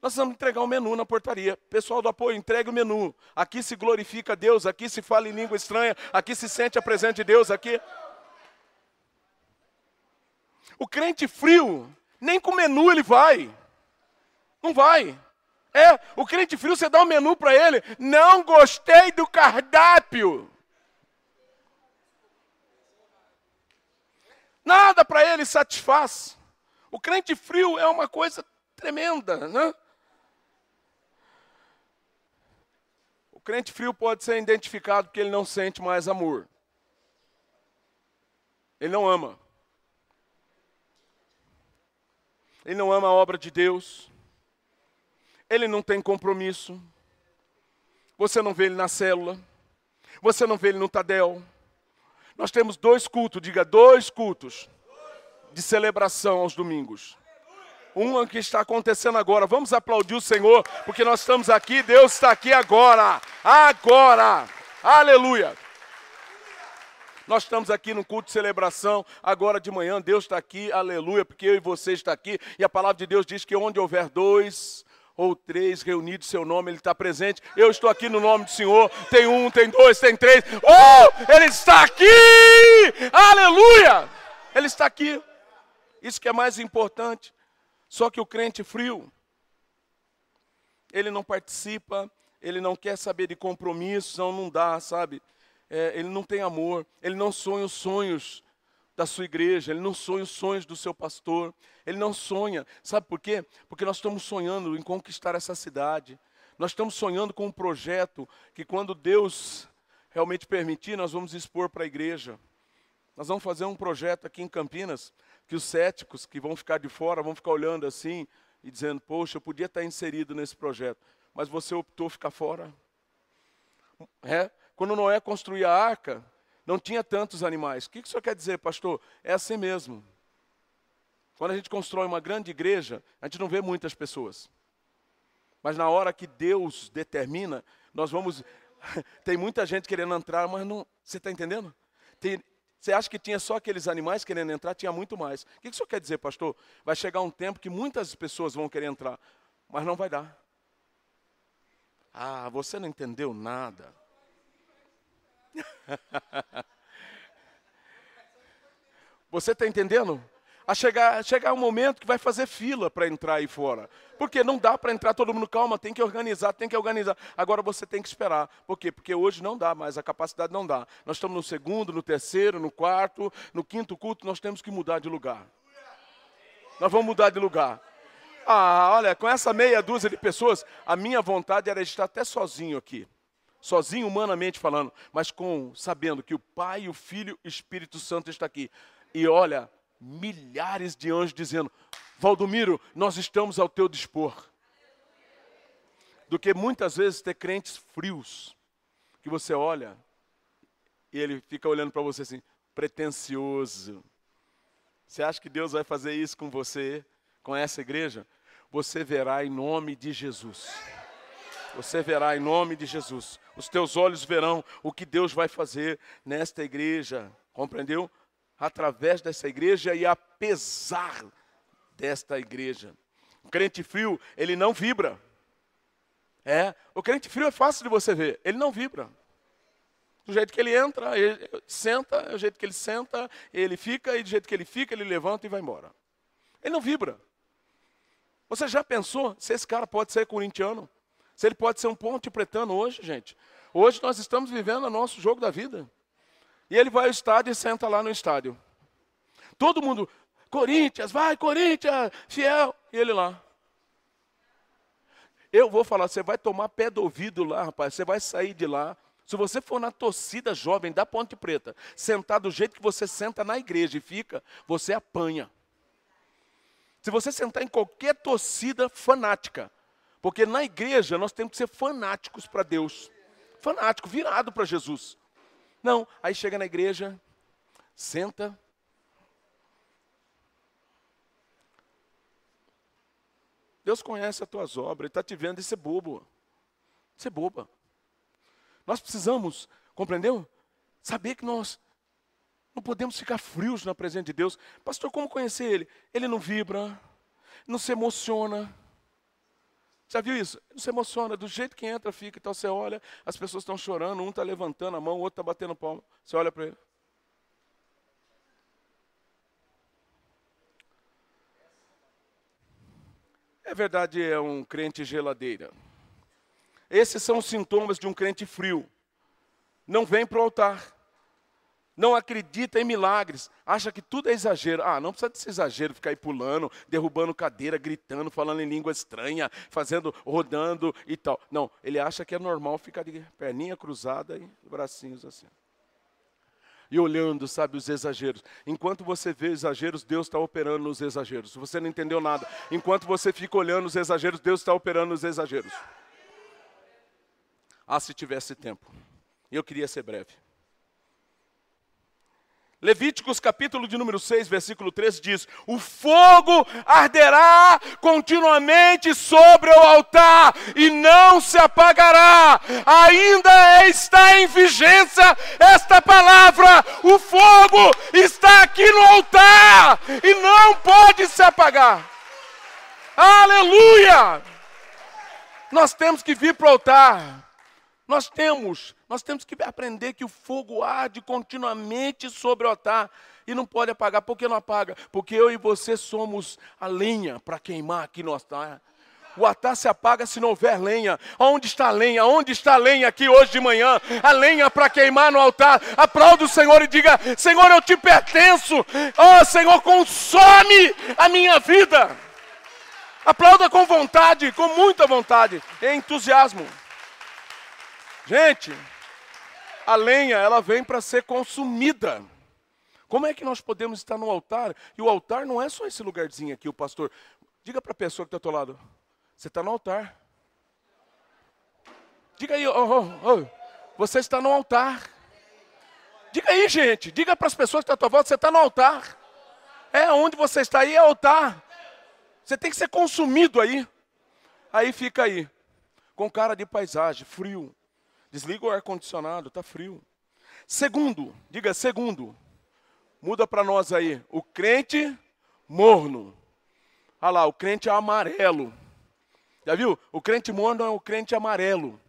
Nós vamos entregar um menu na portaria. Pessoal do apoio, entregue o menu. Aqui se glorifica Deus, aqui se fala em língua estranha, aqui se sente a presença de Deus, aqui. O crente frio, nem com menu ele vai. Não vai. É, o crente frio, você dá um menu para ele. Não gostei do cardápio. Nada para ele satisfaz. O crente frio é uma coisa tremenda, né? Crente frio pode ser identificado porque ele não sente mais amor. Ele não ama. Ele não ama a obra de Deus ele não tem compromisso. Você não vê ele na célula. Você não vê ele no Tadel. Nós temos dois cultos, diga dois cultos de celebração aos domingos. Um que está acontecendo agora. Vamos aplaudir o Senhor, porque nós estamos aqui, Deus está aqui agora. Agora. Aleluia. Nós estamos aqui no culto de celebração, agora de manhã, Deus está aqui, aleluia, porque eu e você está aqui, e a palavra de Deus diz que onde houver dois ou três reunidos seu nome, Ele está presente. Eu estou aqui no nome do Senhor. Tem um, tem dois, tem três. Oh, Ele está aqui! Aleluia! Ele está aqui. Isso que é mais importante. Só que o crente frio, ele não participa, ele não quer saber de compromisso, não, não dá, sabe? É, ele não tem amor, ele não sonha os sonhos da sua igreja, ele não sonha os sonhos do seu pastor, ele não sonha. Sabe por quê? Porque nós estamos sonhando em conquistar essa cidade. Nós estamos sonhando com um projeto que, quando Deus realmente permitir, nós vamos expor para a igreja. Nós vamos fazer um projeto aqui em Campinas que os céticos que vão ficar de fora vão ficar olhando assim e dizendo: Poxa, eu podia estar inserido nesse projeto, mas você optou ficar fora. É? Quando Noé construía a arca, não tinha tantos animais. O que, que o senhor quer dizer, pastor? É assim mesmo. Quando a gente constrói uma grande igreja, a gente não vê muitas pessoas. Mas na hora que Deus determina, nós vamos. Tem muita gente querendo entrar, mas não. Você está entendendo? Tem... Você acha que tinha só aqueles animais querendo entrar? Tinha muito mais. O que isso quer dizer, pastor? Vai chegar um tempo que muitas pessoas vão querer entrar, mas não vai dar. Ah, você não entendeu nada. Você está entendendo? A chegar, chegar um momento que vai fazer fila para entrar aí fora. Porque não dá para entrar todo mundo, calma, tem que organizar, tem que organizar. Agora você tem que esperar. Por quê? Porque hoje não dá mais, a capacidade não dá. Nós estamos no segundo, no terceiro, no quarto, no quinto culto, nós temos que mudar de lugar. Nós vamos mudar de lugar. Ah, olha, com essa meia dúzia de pessoas, a minha vontade era estar até sozinho aqui sozinho humanamente falando, mas com sabendo que o Pai, o Filho e o Espírito Santo está aqui. E olha, milhares de anjos dizendo: Valdomiro, nós estamos ao teu dispor. Do que muitas vezes ter crentes frios, que você olha e ele fica olhando para você assim, pretencioso. Você acha que Deus vai fazer isso com você, com essa igreja? Você verá em nome de Jesus. Você verá em nome de Jesus. Os teus olhos verão o que Deus vai fazer nesta igreja. Compreendeu? Através dessa igreja e apesar desta igreja. O crente frio, ele não vibra. É, o crente frio é fácil de você ver, ele não vibra. Do jeito que ele entra, ele senta, do jeito que ele senta, ele fica, e do jeito que ele fica, ele levanta e vai embora. Ele não vibra. Você já pensou se esse cara pode ser corintiano? Se ele pode ser um ponte pretano hoje, gente. Hoje nós estamos vivendo o nosso jogo da vida. E ele vai ao estádio e senta lá no estádio. Todo mundo, Corinthians, vai, Corinthians, fiel. E ele lá. Eu vou falar, você vai tomar pé do ouvido lá, rapaz. Você vai sair de lá. Se você for na torcida jovem da Ponte Preta, sentar do jeito que você senta na igreja e fica, você apanha. Se você sentar em qualquer torcida fanática, porque na igreja nós temos que ser fanáticos para Deus. Fanático, virado para Jesus. Não, aí chega na igreja, senta. Deus conhece as tuas obras, Ele está te vendo, isso é bobo. Isso é boba. Nós precisamos, compreendeu? Saber que nós não podemos ficar frios na presença de Deus. Pastor, como conhecer Ele? Ele não vibra, não se emociona. Já viu isso? Não se emociona, do jeito que entra, fica, então você olha, as pessoas estão chorando, um está levantando a mão, o outro está batendo palma. Você olha para ele. É verdade, é um crente geladeira. Esses são os sintomas de um crente frio. Não vem para o altar não acredita em milagres, acha que tudo é exagero. Ah, não precisa desse exagero, ficar aí pulando, derrubando cadeira, gritando, falando em língua estranha, fazendo, rodando e tal. Não, ele acha que é normal ficar de perninha cruzada e bracinhos assim. E olhando, sabe, os exageros. Enquanto você vê exageros, Deus está operando nos exageros. Você não entendeu nada, enquanto você fica olhando os exageros, Deus está operando nos exageros. Ah, se tivesse tempo. Eu queria ser breve. Levíticos capítulo de número 6, versículo 13 diz: O fogo arderá continuamente sobre o altar e não se apagará. Ainda está em vigência esta palavra: o fogo está aqui no altar e não pode se apagar. Aleluia! Nós temos que vir para o altar. Nós temos nós temos que aprender que o fogo arde continuamente sobre o altar e não pode apagar. Por que não apaga? Porque eu e você somos a lenha para queimar aqui no altar. O altar se apaga se não houver lenha. Onde está a lenha? Onde está a lenha aqui hoje de manhã? A lenha para queimar no altar. Aplauda o Senhor e diga: Senhor, eu te pertenço. Oh, Senhor, consome a minha vida. Aplauda com vontade, com muita vontade, entusiasmo. Gente, a lenha, ela vem para ser consumida. Como é que nós podemos estar no altar? E o altar não é só esse lugarzinho aqui, o pastor. Diga para a pessoa que está ao teu lado, você está no altar. Diga aí, oh, oh, oh, você está no altar. Diga aí, gente, diga para as pessoas que estão à tua volta, você está no altar. É onde você está aí é altar. Você tem que ser consumido aí. Aí fica aí, com cara de paisagem, frio. Desliga o ar-condicionado, está frio. Segundo, diga segundo. Muda para nós aí. O crente morno. Olha lá, o crente amarelo. Já viu? O crente morno é o crente amarelo.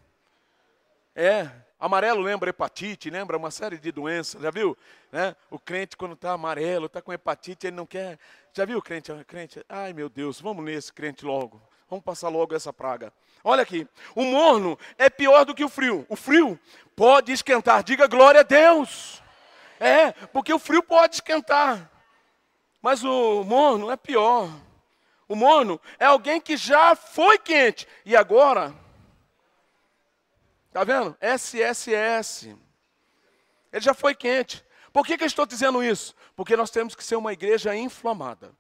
É, amarelo lembra hepatite, lembra uma série de doenças, já viu? Né? O crente quando está amarelo, está com hepatite, ele não quer. Já viu o crente? crente? Ai meu Deus, vamos nesse crente logo. Vamos passar logo essa praga. Olha aqui, o morno é pior do que o frio. O frio pode esquentar. Diga glória a Deus. É, porque o frio pode esquentar. Mas o morno é pior. O morno é alguém que já foi quente e agora Está vendo? SSS. Ele já foi quente. Por que, que eu estou dizendo isso? Porque nós temos que ser uma igreja inflamada.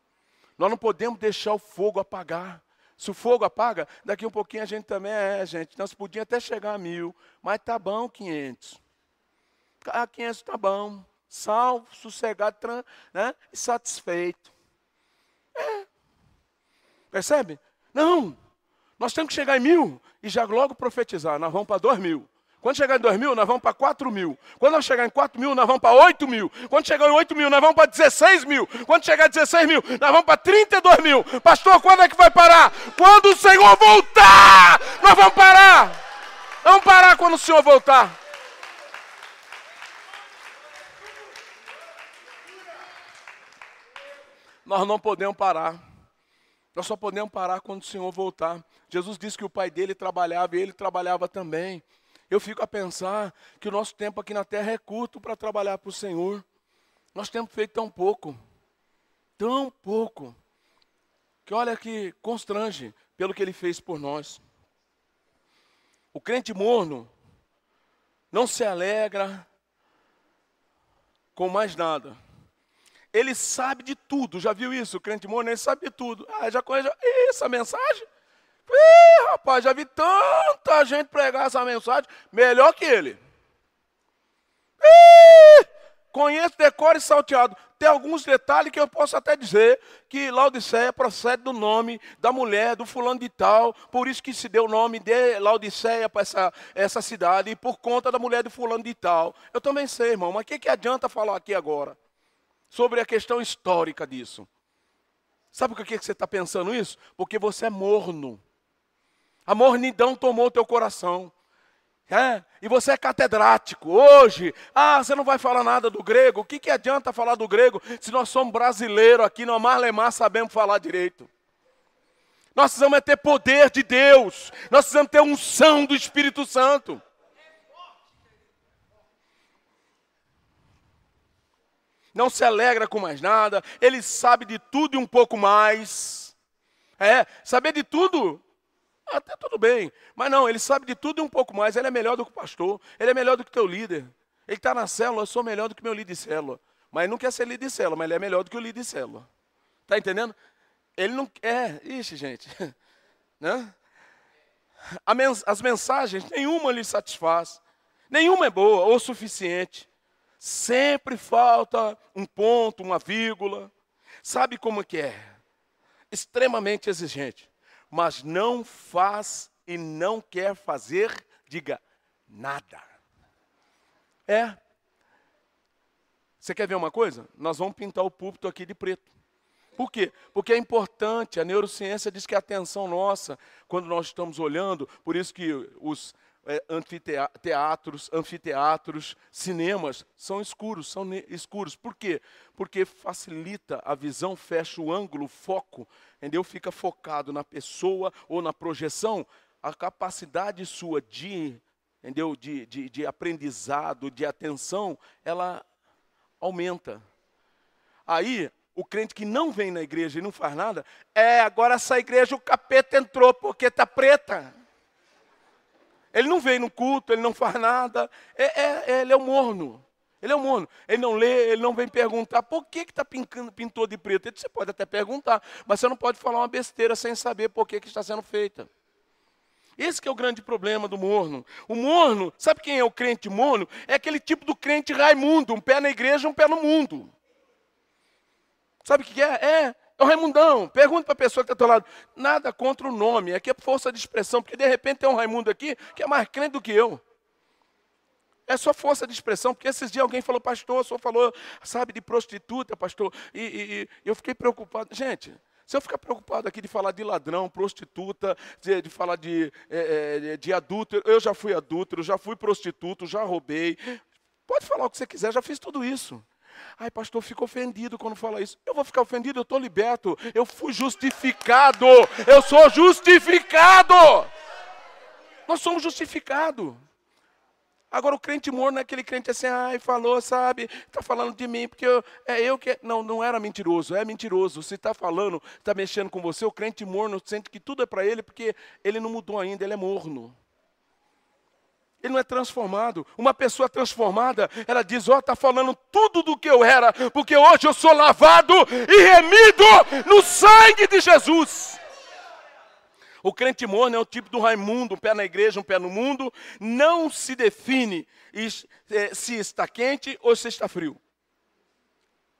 Nós não podemos deixar o fogo apagar. Se o fogo apaga, daqui um pouquinho a gente também é, gente. Nós podíamos até chegar a mil, mas tá bom 500. Ah, 500 tá bom. Salvo, sossegado, né? e satisfeito. É. Percebe? Não. Nós temos que chegar em mil e já logo profetizar. Nós vamos para dois mil. Quando chegar em 2 mil, nós vamos para 4 mil. Quando nós chegar em 4 mil, nós vamos para 8 mil. Quando chegar em 8 mil, nós vamos para 16 mil. Quando chegar em 16 mil, nós vamos para 32 mil. Pastor, quando é que vai parar? Quando o Senhor voltar, nós vamos parar. Vamos parar quando o Senhor voltar. Nós não podemos parar. Nós só podemos parar quando o Senhor voltar. Jesus disse que o pai dele trabalhava e ele trabalhava também. Eu fico a pensar que o nosso tempo aqui na terra é curto para trabalhar para o Senhor. Nós temos feito tão pouco, tão pouco, que olha que constrange pelo que ele fez por nós. O crente morno não se alegra com mais nada. Ele sabe de tudo, já viu isso? O crente morno, ele sabe de tudo. Ah, já conhece essa mensagem? Ih, rapaz, já vi tanta gente pregar essa mensagem melhor que ele. Ih, conheço, decoro e salteado. Tem alguns detalhes que eu posso até dizer que Laodiceia procede do nome da mulher, do fulano de tal, por isso que se deu o nome de Laodiceia para essa, essa cidade, por conta da mulher do fulano de tal. Eu também sei, irmão, mas o que, que adianta falar aqui agora? Sobre a questão histórica disso. Sabe por que você está pensando isso? Porque você é morno. A mornidão tomou teu coração. É, e você é catedrático hoje. Ah, você não vai falar nada do grego. O que, que adianta falar do grego se nós somos brasileiros aqui, no Marlemar sabemos falar direito? Nós precisamos é ter poder de Deus. Nós precisamos ter unção do Espírito Santo. Não se alegra com mais nada. Ele sabe de tudo e um pouco mais. É, saber de tudo até tudo bem. Mas não, ele sabe de tudo e um pouco mais. Ele é melhor do que o pastor. Ele é melhor do que o teu líder. Ele está na célula, eu sou melhor do que meu líder de célula. Mas ele não quer ser líder de célula, mas ele é melhor do que o líder de célula. Está entendendo? Ele não quer. Ixi, gente. Né? As mensagens, nenhuma lhe satisfaz. Nenhuma é boa ou suficiente. Sempre falta um ponto, uma vírgula. Sabe como que é? Extremamente exigente mas não faz e não quer fazer, diga nada. É. Você quer ver uma coisa? Nós vamos pintar o púlpito aqui de preto. Por quê? Porque é importante, a neurociência diz que a atenção nossa, quando nós estamos olhando, por isso que os é, anfiteatros, anfiteatros, cinemas são escuros, são escuros. Por quê? Porque facilita a visão, fecha o ângulo, o foco, entendeu? Fica focado na pessoa ou na projeção. A capacidade sua de, entendeu? De, de, de aprendizado, de atenção, ela aumenta. Aí, o crente que não vem na igreja e não faz nada, é, agora essa igreja o capeta entrou porque está preta. Ele não vem no culto, ele não faz nada. É, é, ele é um morno. Ele é um morno. Ele não lê, ele não vem perguntar por que está pintou de preto. Você pode até perguntar, mas você não pode falar uma besteira sem saber por que, que está sendo feita. Esse é o grande problema do morno. O morno, sabe quem é o crente morno? É aquele tipo do crente Raimundo, um pé na igreja, um pé no mundo. Sabe o que é? É, é o Raimundão. Pergunta para a pessoa que está ao teu lado. Nada contra o nome, aqui é força de expressão, porque de repente tem um Raimundo aqui que é mais crente do que eu. É só força de expressão, porque esses dias alguém falou, pastor, o senhor falou, sabe, de prostituta, pastor, e, e, e eu fiquei preocupado. Gente, se eu ficar preocupado aqui de falar de ladrão, prostituta, de, de falar de, é, de adúltero, eu já fui adúltero, já fui prostituto, já roubei. Pode falar o que você quiser, já fiz tudo isso. Ai, pastor, fico ofendido quando fala isso. Eu vou ficar ofendido, eu estou liberto. Eu fui justificado. Eu sou justificado. Nós somos justificados. Agora o crente morno é aquele crente assim, ai, falou, sabe, está falando de mim, porque eu, é eu que. Não, não era mentiroso, é mentiroso. Se está falando, está mexendo com você, o crente morno sente que tudo é para ele, porque ele não mudou ainda, ele é morno. Ele não é transformado. Uma pessoa transformada, ela diz: Ó, oh, está falando tudo do que eu era, porque hoje eu sou lavado e remido no sangue de Jesus. O crente morno é o tipo do Raimundo, um pé na igreja, um pé no mundo, não se define é, se está quente ou se está frio.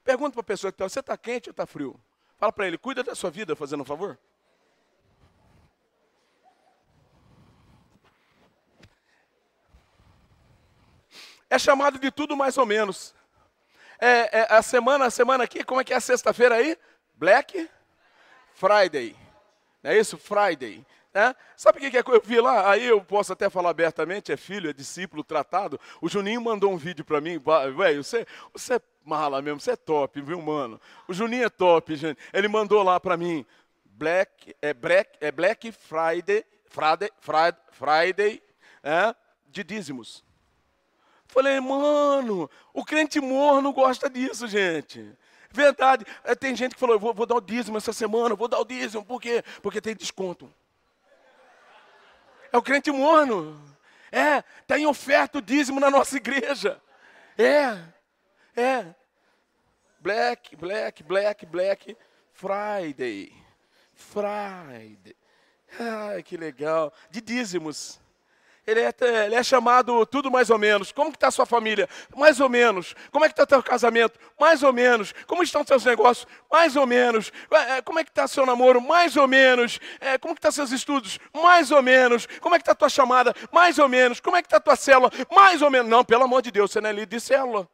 Pergunta para a pessoa que está, você está quente ou está frio? Fala para ele, cuida da sua vida, fazendo um favor. É chamado de tudo mais ou menos. É, é, a semana, a semana aqui, como é que é a sexta-feira aí? Black Friday. Não é isso? Friday. Né? Sabe o que, é? Eu vi lá, aí eu posso até falar abertamente, é filho, é discípulo, tratado. O Juninho mandou um vídeo para mim, velho, você, você é mala mesmo, você é top, viu, mano? O Juninho é top, gente. Ele mandou lá para mim, Black, é Black, é Black Friday, Friday, Friday, Friday é, de dízimos. Falei, mano, o crente morno gosta disso, gente. Verdade. É, tem gente que falou, vou, vou dar o dízimo essa semana, vou dar o dízimo. Por quê? Porque tem desconto. É o crente morno. É, está em oferta o dízimo na nossa igreja. É, é. Black, black, black, black Friday. Friday. Ai, que legal. De dízimos. Ele é, ele é, chamado tudo mais ou menos. Como está a sua família? Mais ou menos. Como é que está teu casamento? Mais ou menos. Como estão os seus negócios? Mais ou menos. É, é, como é que está seu namoro? Mais ou menos. É, como que estão tá seus estudos? Mais ou menos. Como é que está a tua chamada? Mais ou menos. Como é que está a tua célula? Mais ou menos. Não, pelo amor de Deus, você não é líder de célula.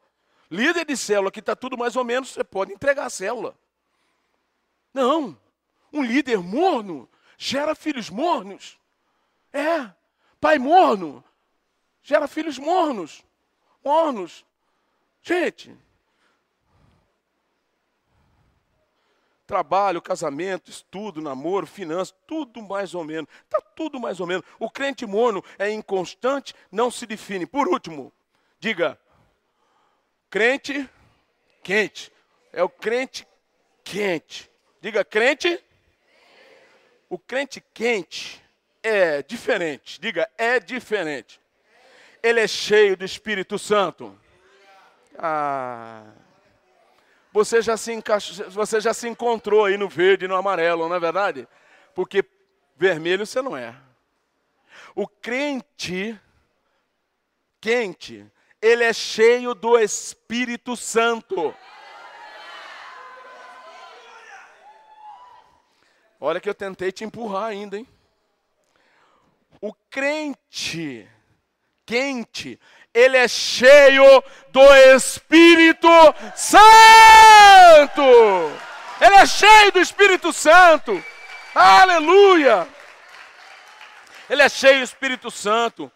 Líder de célula que está tudo mais ou menos, você pode entregar a célula. Não. Um líder morno gera filhos mornos. É. Pai morno gera filhos mornos. Mornos. Gente. Trabalho, casamento, estudo, namoro, finanças, tudo mais ou menos. Está tudo mais ou menos. O crente morno é inconstante, não se define. Por último, diga, crente quente. É o crente quente. Diga, crente. O crente quente é diferente. Diga, é diferente. Ele é cheio do Espírito Santo. Ah. Você já se encaixou, você já se encontrou aí no verde e no amarelo, não é verdade? Porque vermelho você não é. O crente quente, ele é cheio do Espírito Santo. Olha que eu tentei te empurrar ainda, hein? O crente quente, ele é cheio do Espírito Santo. Ele é cheio do Espírito Santo. Aleluia! Ele é cheio do Espírito Santo.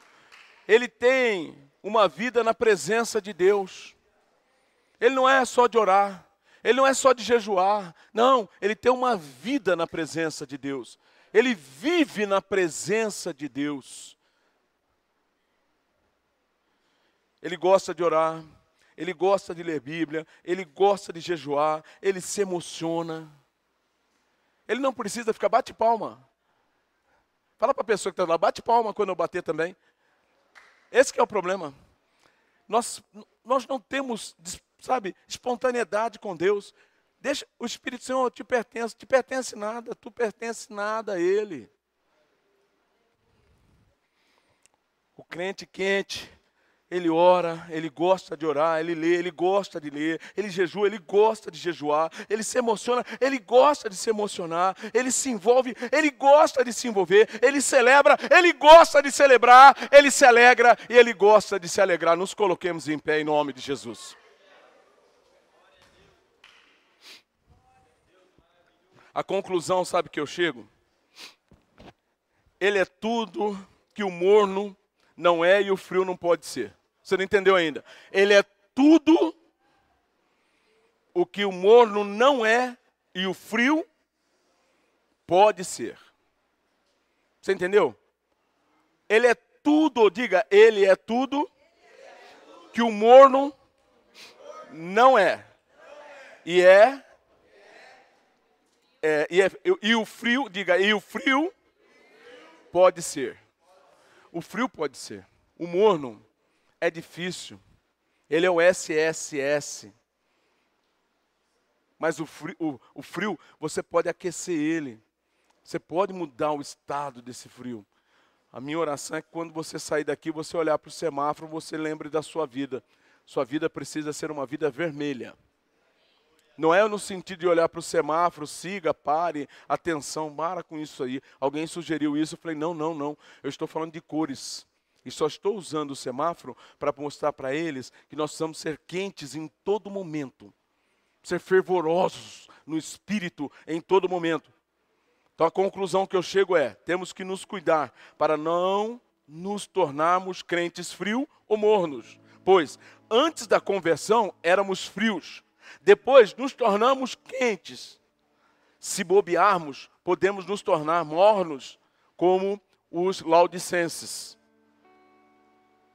Ele tem uma vida na presença de Deus. Ele não é só de orar, ele não é só de jejuar. Não, ele tem uma vida na presença de Deus ele vive na presença de Deus. Ele gosta de orar, ele gosta de ler Bíblia, ele gosta de jejuar, ele se emociona. Ele não precisa ficar, bate palma. Fala para a pessoa que está lá, bate palma quando eu bater também. Esse é o problema. Nós, nós não temos, sabe, espontaneidade com Deus. Deixa, o Espírito Santo te pertence, te pertence nada, tu pertence nada a Ele. O crente quente, ele ora, ele gosta de orar, ele lê, ele gosta de ler, ele jejua, ele gosta de jejuar, ele se emociona, ele gosta de se emocionar, ele se envolve, ele gosta de se envolver, ele celebra, ele gosta de celebrar, ele se alegra e ele gosta de se alegrar. Nos coloquemos em pé em nome de Jesus. A conclusão, sabe que eu chego? Ele é tudo que o morno não é e o frio não pode ser. Você não entendeu ainda? Ele é tudo o que o morno não é e o frio pode ser. Você entendeu? Ele é tudo, diga, ele é tudo que o morno não é. E é, é, e, é e o frio, diga, e o frio pode ser. O frio pode ser. O morno é difícil. Ele é o SSS. Mas o frio, o, o frio, você pode aquecer ele. Você pode mudar o estado desse frio. A minha oração é que quando você sair daqui, você olhar para o semáforo, você lembre da sua vida. Sua vida precisa ser uma vida vermelha. Não é no sentido de olhar para o semáforo, siga, pare, atenção, para com isso aí. Alguém sugeriu isso, eu falei, não, não, não. Eu estou falando de cores. E só estou usando o semáforo para mostrar para eles que nós precisamos ser quentes em todo momento, ser fervorosos no espírito em todo momento. Então a conclusão que eu chego é: temos que nos cuidar para não nos tornarmos crentes frios ou mornos. Pois antes da conversão éramos frios, depois nos tornamos quentes. Se bobearmos, podemos nos tornar mornos, como os laudicenses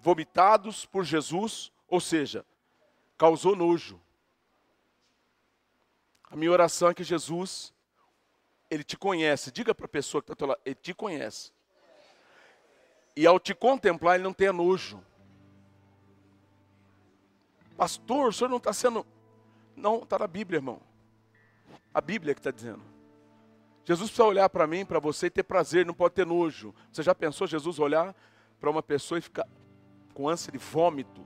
vomitados por Jesus, ou seja, causou nojo. A minha oração é que Jesus, Ele te conhece. Diga para a pessoa que está lá, Ele te conhece. E ao te contemplar, Ele não tenha nojo. Pastor, o senhor não está sendo. Não, está na Bíblia, irmão. A Bíblia que está dizendo. Jesus precisa olhar para mim, para você e ter prazer, não pode ter nojo. Você já pensou Jesus olhar para uma pessoa e ficar com ânsia de vômito,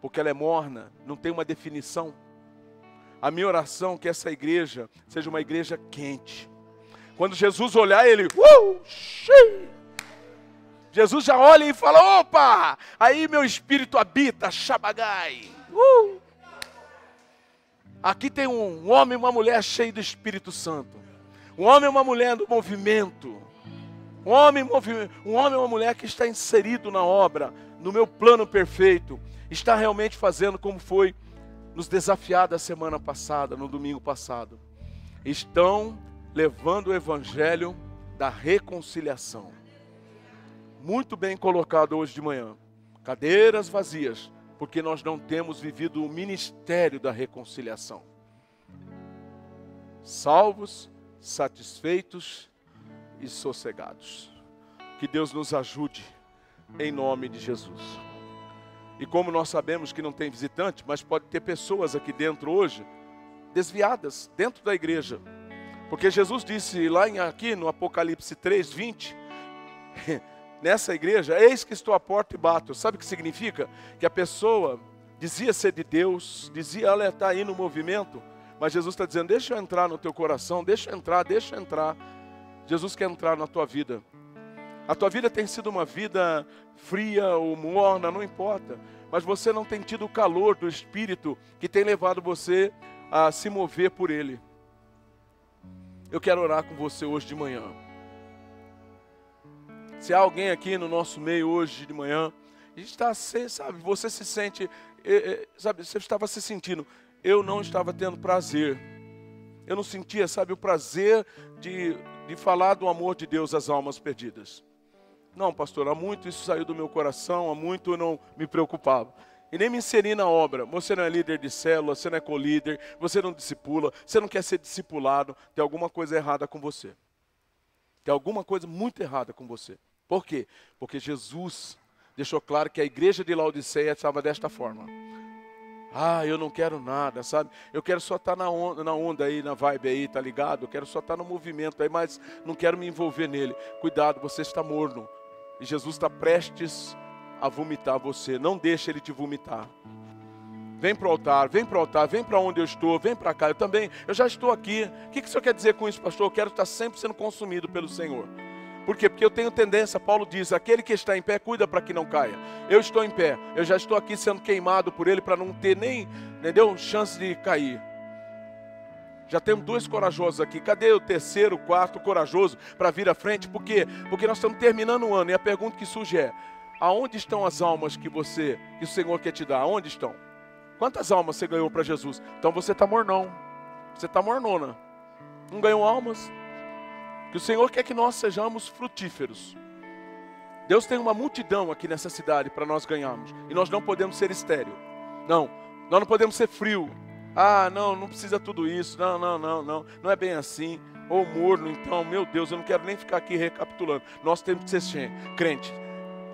porque ela é morna, não tem uma definição. A minha oração é que essa igreja seja uma igreja quente. Quando Jesus olhar, ele, uh, Jesus já olha e fala: opa, aí meu espírito habita, Shabagai. Uh. Aqui tem um, homem e uma mulher cheio do Espírito Santo. Um homem e uma mulher do movimento. Um homem, um homem e uma mulher que está inserido na obra, no meu plano perfeito, está realmente fazendo como foi nos desafiar da semana passada, no domingo passado. Estão levando o evangelho da reconciliação. Muito bem colocado hoje de manhã. Cadeiras vazias, porque nós não temos vivido o ministério da reconciliação. Salvos, satisfeitos e sossegados. Que Deus nos ajude em nome de Jesus. E como nós sabemos que não tem visitante, mas pode ter pessoas aqui dentro hoje desviadas dentro da igreja. Porque Jesus disse lá em, aqui no Apocalipse 3, 20, nessa igreja, eis que estou à porta e bato. Sabe o que significa? Que a pessoa dizia ser de Deus, dizia ela está aí no movimento, mas Jesus está dizendo: deixa eu entrar no teu coração, deixa eu entrar, deixa eu entrar. Jesus quer entrar na tua vida. A tua vida tem sido uma vida fria ou morna, não importa, mas você não tem tido o calor do Espírito que tem levado você a se mover por Ele. Eu quero orar com você hoje de manhã. Se há alguém aqui no nosso meio hoje de manhã, está, sabe, você se sente, sabe, você estava se sentindo, eu não estava tendo prazer. Eu não sentia, sabe, o prazer de, de falar do amor de Deus às almas perdidas. Não, pastor, há muito isso saiu do meu coração, há muito eu não me preocupava. E nem me inseri na obra. Você não é líder de célula, você não é co-líder, você não discipula, você não quer ser discipulado. Tem alguma coisa errada com você. Tem alguma coisa muito errada com você. Por quê? Porque Jesus deixou claro que a igreja de Laodiceia estava desta forma. Ah, eu não quero nada, sabe? Eu quero só estar na onda, na onda aí, na vibe aí, tá ligado? Eu quero só estar no movimento aí, mas não quero me envolver nele. Cuidado, você está morno. E Jesus está prestes a vomitar você. Não deixe ele te vomitar. Vem para o altar, vem para o altar, vem para onde eu estou, vem para cá. Eu também, eu já estou aqui. O que, que o senhor quer dizer com isso, pastor? Eu quero estar sempre sendo consumido pelo Senhor. Por quê? Porque eu tenho tendência, Paulo diz, aquele que está em pé, cuida para que não caia. Eu estou em pé, eu já estou aqui sendo queimado por ele para não ter nem, entendeu, chance de cair. Já temos dois corajosos aqui. Cadê o terceiro, quarto corajoso para vir à frente? Por quê? Porque nós estamos terminando o ano e a pergunta que surge é: aonde estão as almas que você, que o Senhor quer te dar? Aonde estão? Quantas almas você ganhou para Jesus? Então você está mornão. Você está mornona. Não ganhou almas? Que o Senhor quer que nós sejamos frutíferos. Deus tem uma multidão aqui nessa cidade para nós ganharmos. E nós não podemos ser estéreo. Não, nós não podemos ser frio. Ah, não, não precisa tudo isso. Não, não, não, não. Não é bem assim. Ou morno, então, meu Deus, eu não quero nem ficar aqui recapitulando. Nós temos que ser crentes,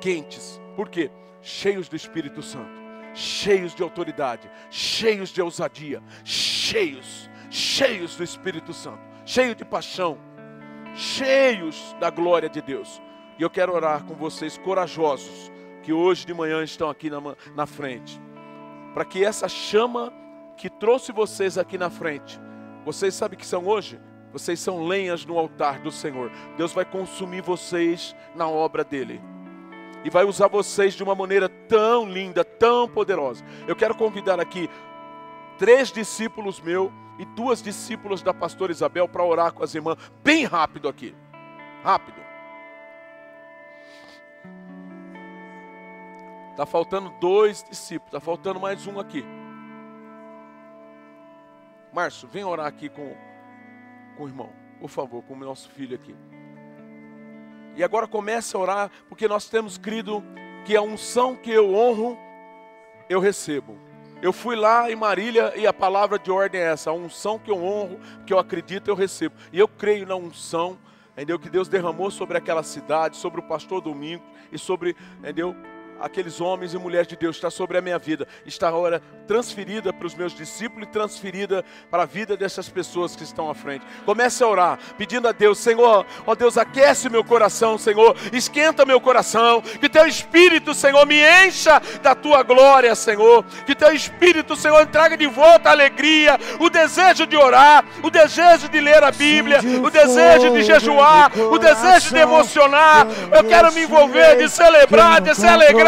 quentes. Por quê? Cheios do Espírito Santo, cheios de autoridade, cheios de ousadia, cheios, cheios do Espírito Santo, cheios de paixão cheios da glória de Deus. E eu quero orar com vocês corajosos, que hoje de manhã estão aqui na, na frente, para que essa chama que trouxe vocês aqui na frente, vocês sabem que são hoje? Vocês são lenhas no altar do Senhor. Deus vai consumir vocês na obra dele. E vai usar vocês de uma maneira tão linda, tão poderosa. Eu quero convidar aqui três discípulos meus e duas discípulas da pastora Isabel para orar com as irmãs, bem rápido aqui. Rápido. Está faltando dois discípulos, está faltando mais um aqui. Márcio, vem orar aqui com, com o irmão, por favor, com o nosso filho aqui. E agora comece a orar, porque nós temos crido que a unção que eu honro, eu recebo. Eu fui lá em Marília e a palavra de ordem é essa: a unção que eu honro, que eu acredito, eu recebo. E eu creio na unção, entendeu? Que Deus derramou sobre aquela cidade, sobre o pastor Domingo e sobre, entendeu? Aqueles homens e mulheres de Deus, está sobre a minha vida, está agora transferida para os meus discípulos e transferida para a vida dessas pessoas que estão à frente. Comece a orar, pedindo a Deus, Senhor, ó Deus, aquece meu coração, Senhor, esquenta meu coração, que teu Espírito, Senhor, me encha da tua glória, Senhor, que teu Espírito, Senhor, traga de volta a alegria, o desejo de orar, o desejo de ler a Bíblia, o desejo de jejuar, o desejo de emocionar. Eu quero me envolver, de celebrar, de se alegrar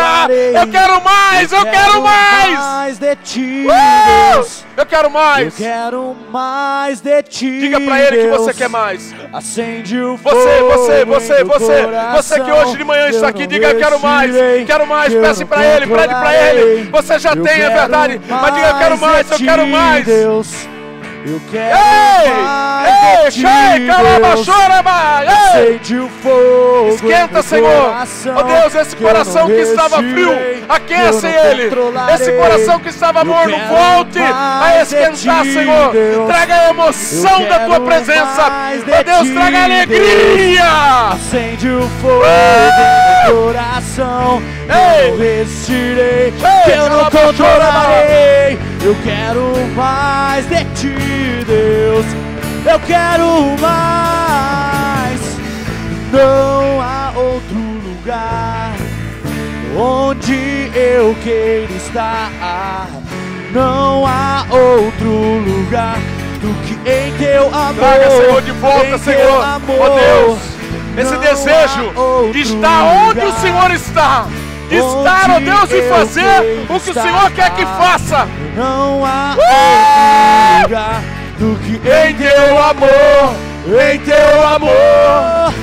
eu quero mais, eu quero mais. mais de ti, uh! Deus. Eu quero mais. Eu quero mais de ti. Diga para ele Deus. que você quer mais. Acende o fogo. Você, você, você, você, você que hoje de manhã está aqui, diga eu quero mais. Quero mais. Peça para ele, pede para ele. Você já tem, é verdade. Mas diga eu quero mais, eu quero mais. Deus. Eu quero ei, mais ei, chei, calabachoraba, acende o fogo Esquenta, Senhor. Oh Deus, esse coração que, que estava frio, aquece ele. Esse coração que estava morno, volte a esquentar, Senhor. Deus. Traga a emoção da tua presença. Oh Deus, traga alegria. Acende o fogo no coração. Ei. Eu resistirei, ei, eu não controlarei. Eu quero mais de ti. Deus, eu quero mais. Não há outro lugar onde eu queira estar. Não há outro lugar do que em teu amor. Traga, Senhor, de volta, Senhor. Amor, oh Deus, esse desejo de estar onde o Senhor está. Estar, ó oh Deus, e fazer o que o Senhor quer que faça. Não há uh! lugar do que em teu amor, em teu amor.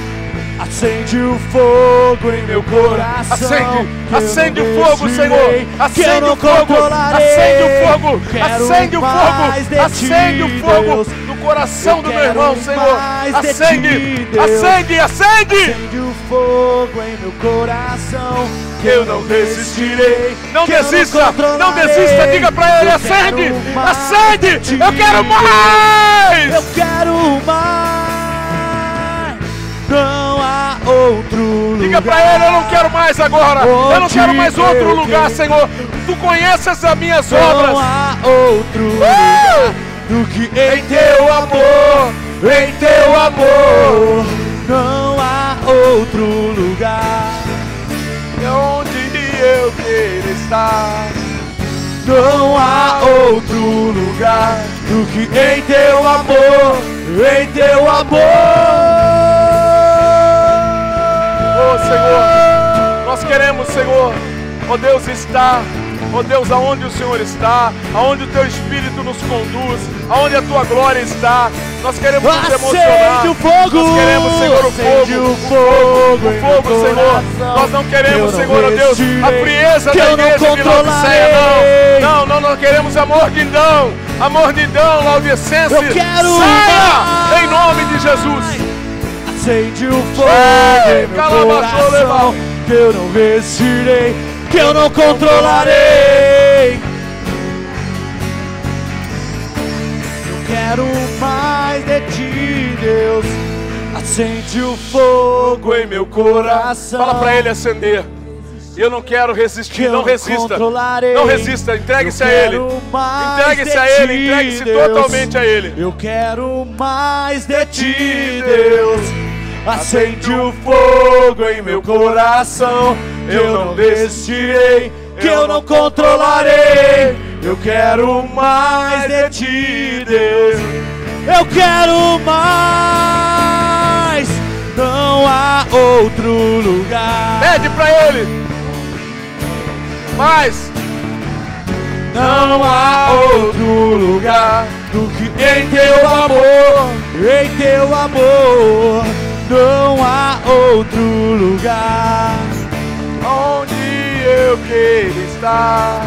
Acende o fogo em meu coração. Acende, acende o fogo, Senhor. Acende o fogo, acende o fogo, acende o fogo, acende o fogo no coração do meu irmão, Senhor. Acende, acende, acende. Acende o fogo em meu coração eu não desistirei. Não desista, não desista, diga pra ele: acende, acende, eu quero mais. Eu quero mais. Não há outro lugar. Diga pra ele: eu não quero mais agora. Eu não quero mais outro lugar, Senhor. Tu conheces as minhas obras. Não há outro uh! lugar do que em teu amor, em teu amor. Não há outro lugar está. Não há outro lugar do que em teu amor, em teu amor. Oh Senhor, nós queremos, Senhor, oh Deus, estar Ó oh Deus, aonde o Senhor está, aonde o teu Espírito nos conduz, aonde a tua glória está, nós queremos nos emocionar. O fogo, nós queremos, Senhor, o fogo, o fogo, o fogo, Senhor. Nós não queremos, Senhor, ó oh Deus, a frieza da igreja de Laodiceia, não. Não, não, nós queremos a mordidão, a mordidão laudicense. Eu quero Saia em nome de Jesus. Acende o fogo Ei, em meu coração, que eu não resistirei que eu não controlarei. Eu quero mais de ti, Deus. Acende o fogo em meu coração. Fala para ele acender. Eu não quero resistir, eu não resista. Não resista, entregue-se a Ele. Entregue-se a Ele, entregue-se totalmente a Ele. Eu quero mais de ti, Deus. Acende o fogo em meu coração eu não desistirei, que eu não controlarei. Eu quero mais de ti, Deus. Eu quero mais. Não há outro lugar. Pede para ele. Mais. Não há outro lugar do que em teu amor, em teu amor. Não há outro lugar eu quero estar.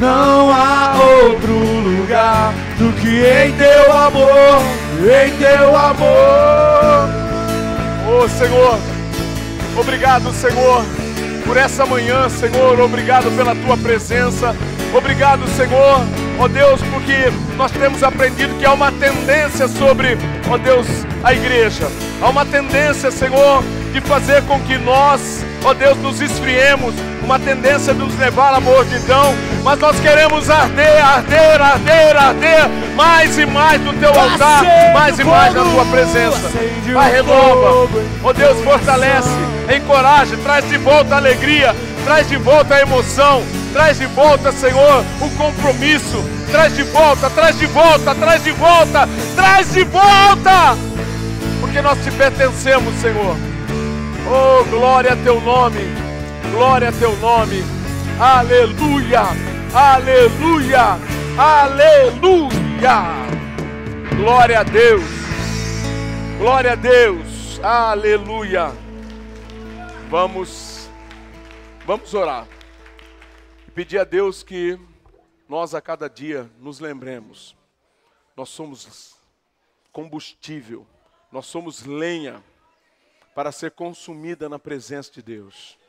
Não há outro lugar do que em teu amor, em teu amor. Oh Senhor, obrigado Senhor por essa manhã, Senhor, obrigado pela tua presença. Obrigado, Senhor, ó oh Deus, porque nós temos aprendido que há uma tendência sobre, ó oh Deus, a igreja. Há uma tendência, Senhor, de fazer com que nós, ó Deus, nos esfriemos, uma tendência de nos levar à mordidão, mas nós queremos arder, arder, arder, arder, mais e mais no teu altar, mais e mais na tua presença. Pai, renova, ó Deus, fortalece, encoraja, traz de volta a alegria, traz de volta a emoção, traz de volta, Senhor, o compromisso, traz de volta, traz de volta, traz de volta, traz de volta, porque nós te pertencemos, Senhor. Oh, glória a teu nome, glória a teu nome, aleluia, aleluia, aleluia, glória a Deus, glória a Deus, aleluia. Vamos, vamos orar. E pedir a Deus que nós a cada dia nos lembremos, nós somos combustível, nós somos lenha para ser consumida na presença de Deus.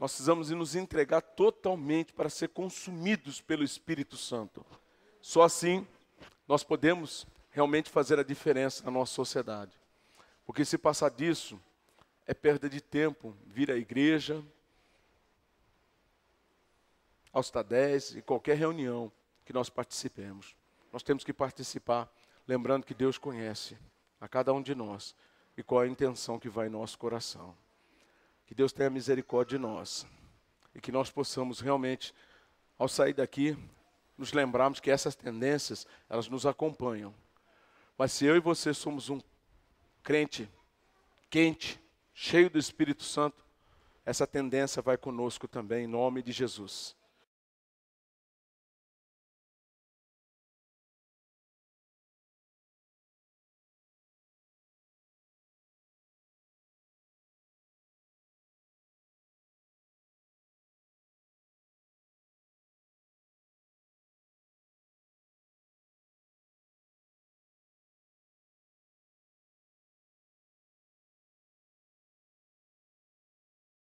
Nós precisamos nos entregar totalmente para ser consumidos pelo Espírito Santo. Só assim nós podemos realmente fazer a diferença na nossa sociedade. Porque se passar disso, é perda de tempo vir à igreja, aos TADES, em qualquer reunião que nós participemos. Nós temos que participar, lembrando que Deus conhece a cada um de nós e qual a intenção que vai em nosso coração. Que Deus tenha misericórdia de nós e que nós possamos realmente, ao sair daqui, nos lembrarmos que essas tendências, elas nos acompanham. Mas se eu e você somos um crente quente, cheio do Espírito Santo, essa tendência vai conosco também, em nome de Jesus.